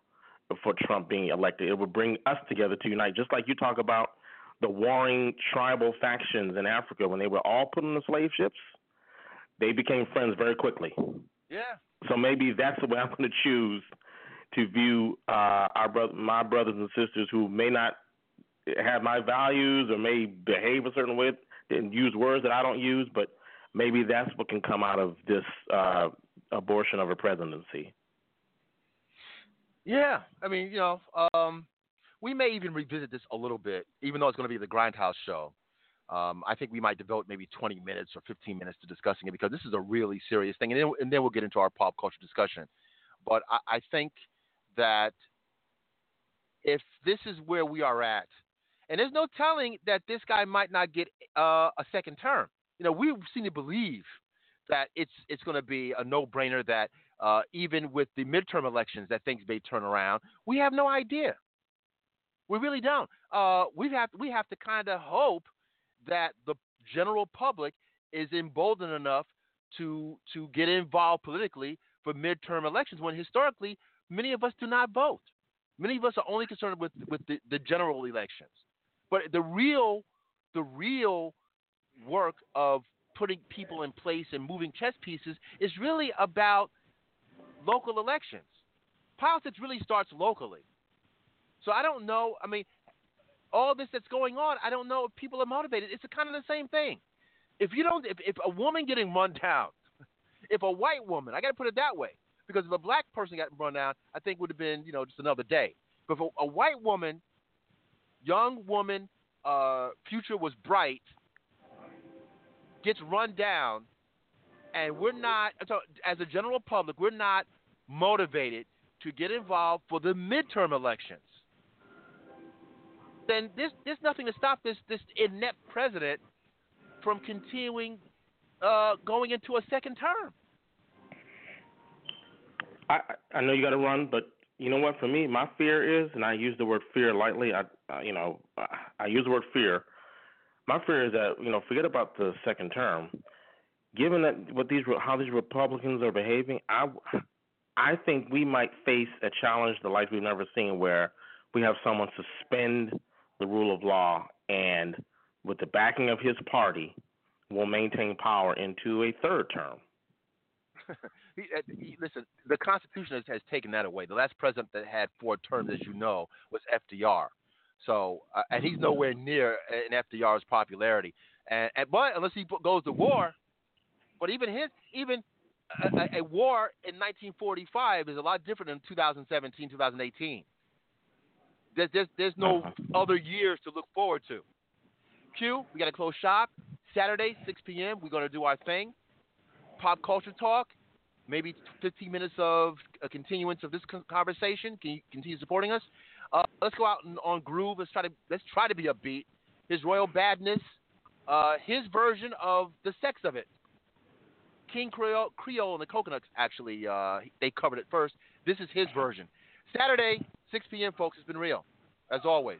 for Trump being elected. It would bring us together to unite, just like you talk about the warring tribal factions in Africa when they were all put on the slave ships. They became friends very quickly. Yeah. So maybe that's the way I'm going to choose to view uh, our brother, my brothers and sisters who may not have my values or may behave a certain way and use words that I don't use, but maybe that's what can come out of this uh, abortion of a presidency. Yeah, I mean, you know, um, we may even revisit this a little bit, even though it's going to be the Grindhouse show. Um, I think we might devote maybe 20 minutes or 15 minutes to discussing it because this is a really serious thing, and then, and then we'll get into our pop culture discussion. But I, I think that if this is where we are at, and there's no telling that this guy might not get uh, a second term. You know, we seem to believe that it's it's going to be a no-brainer that uh, even with the midterm elections that things may turn around. We have no idea. We really don't. Uh, we have we have to kind of hope that the general public is emboldened enough to to get involved politically for midterm elections when historically many of us do not vote. Many of us are only concerned with with the, the general elections. But the real the real work of putting people in place and moving chess pieces is really about local elections. Politics really starts locally. So I don't know. I mean, all this that's going on, I don't know if people are motivated. It's kind of the same thing. If you don't, if, if a woman getting run down, if a white woman, I got to put it that way, because if a black person got run down, I think would have been, you know, just another day. But if a, a white woman, young woman, uh, future was bright, gets run down, and we're not, so as a general public, we're not motivated to get involved for the midterm elections, then there's, there's nothing to stop this, this inept president from continuing uh, going into a second term. I I know you got to run, but you know what? For me, my fear is, and I use the word fear lightly. I, I you know I, I use the word fear. My fear is that you know forget about the second term. Given that what these how these Republicans are behaving, I I think we might face a challenge the like we've never seen, where we have someone suspend the rule of law and, with the backing of his party, will maintain power into a third term. he, uh, he, listen, the Constitution has, has, taken that away. The last president that had four terms, as you know, was FDR. So, uh, and he's nowhere near in FDR's popularity. And, and but unless he goes to war, but even his, even a, a, war in 1945 is a lot different than 2017, 2018. There's, there's, there's no uh-huh. other years to look forward to. Q, we got to close shop. Saturday, 6 p.m., we're going to do our thing. Pop culture talk, maybe 15 minutes of a continuance of this conversation. Can you continue supporting us? Uh, let's go out and, on groove. Let's try to let's try to be upbeat. His royal badness, uh, his version of the sex of it. Kid Creole, Creole and the Coconuts actually uh, they covered it first. This is his version. Saturday, 6 p.m. Folks, it's been real, as always.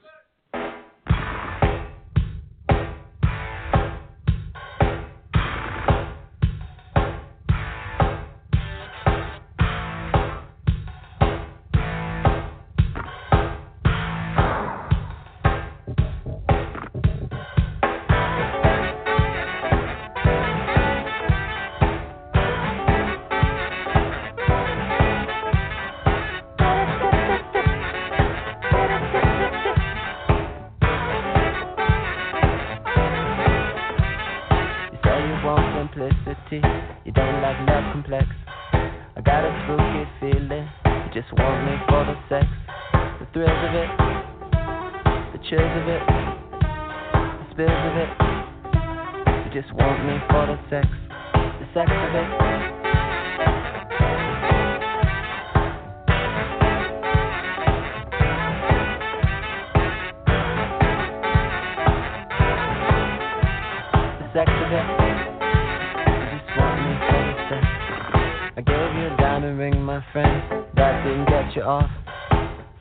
ring my friend that didn't get you off.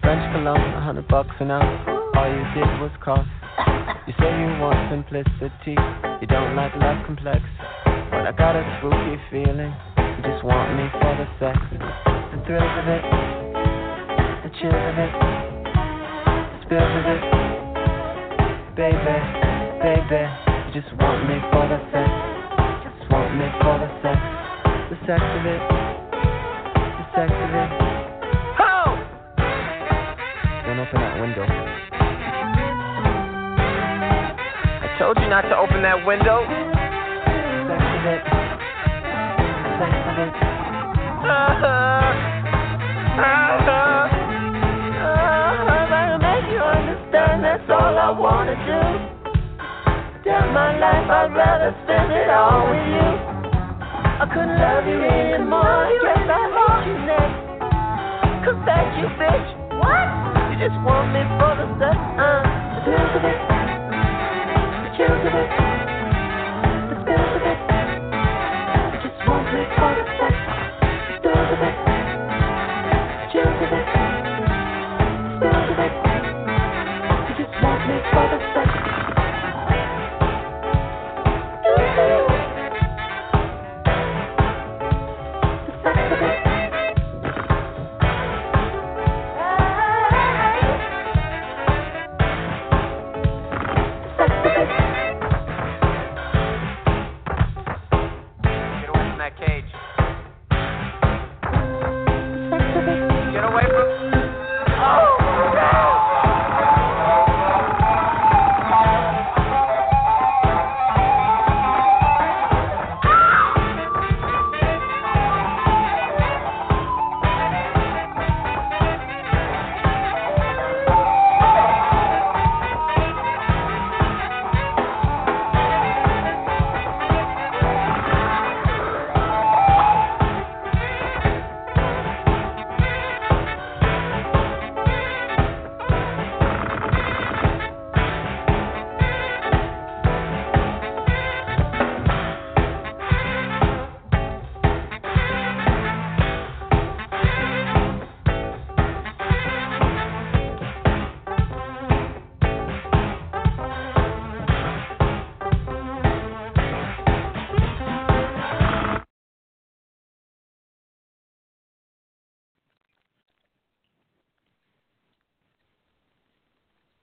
French cologne, a hundred bucks an hour. All you did was cough. You say you want simplicity, you don't like love complex. But I got a spooky feeling, you just want me for the sex. The thrill of it, the chill of it, the spill of it. Baby, baby, you just want me for the sex. Just want me for the sex. The sex of it the sex of it. Ho! Don't open that window. I told you not to open that window. Sex of it, sex. Uh-huh. Uh-huh. Uh-huh. Make you understand that's all I wanna do. Damn my life, I'd rather spend it all with you. Couldn't love you anymore. Guess I hate you next. Confess you, bitch. What? You just want me for the sex, uh. The thrills of it. The chills of it.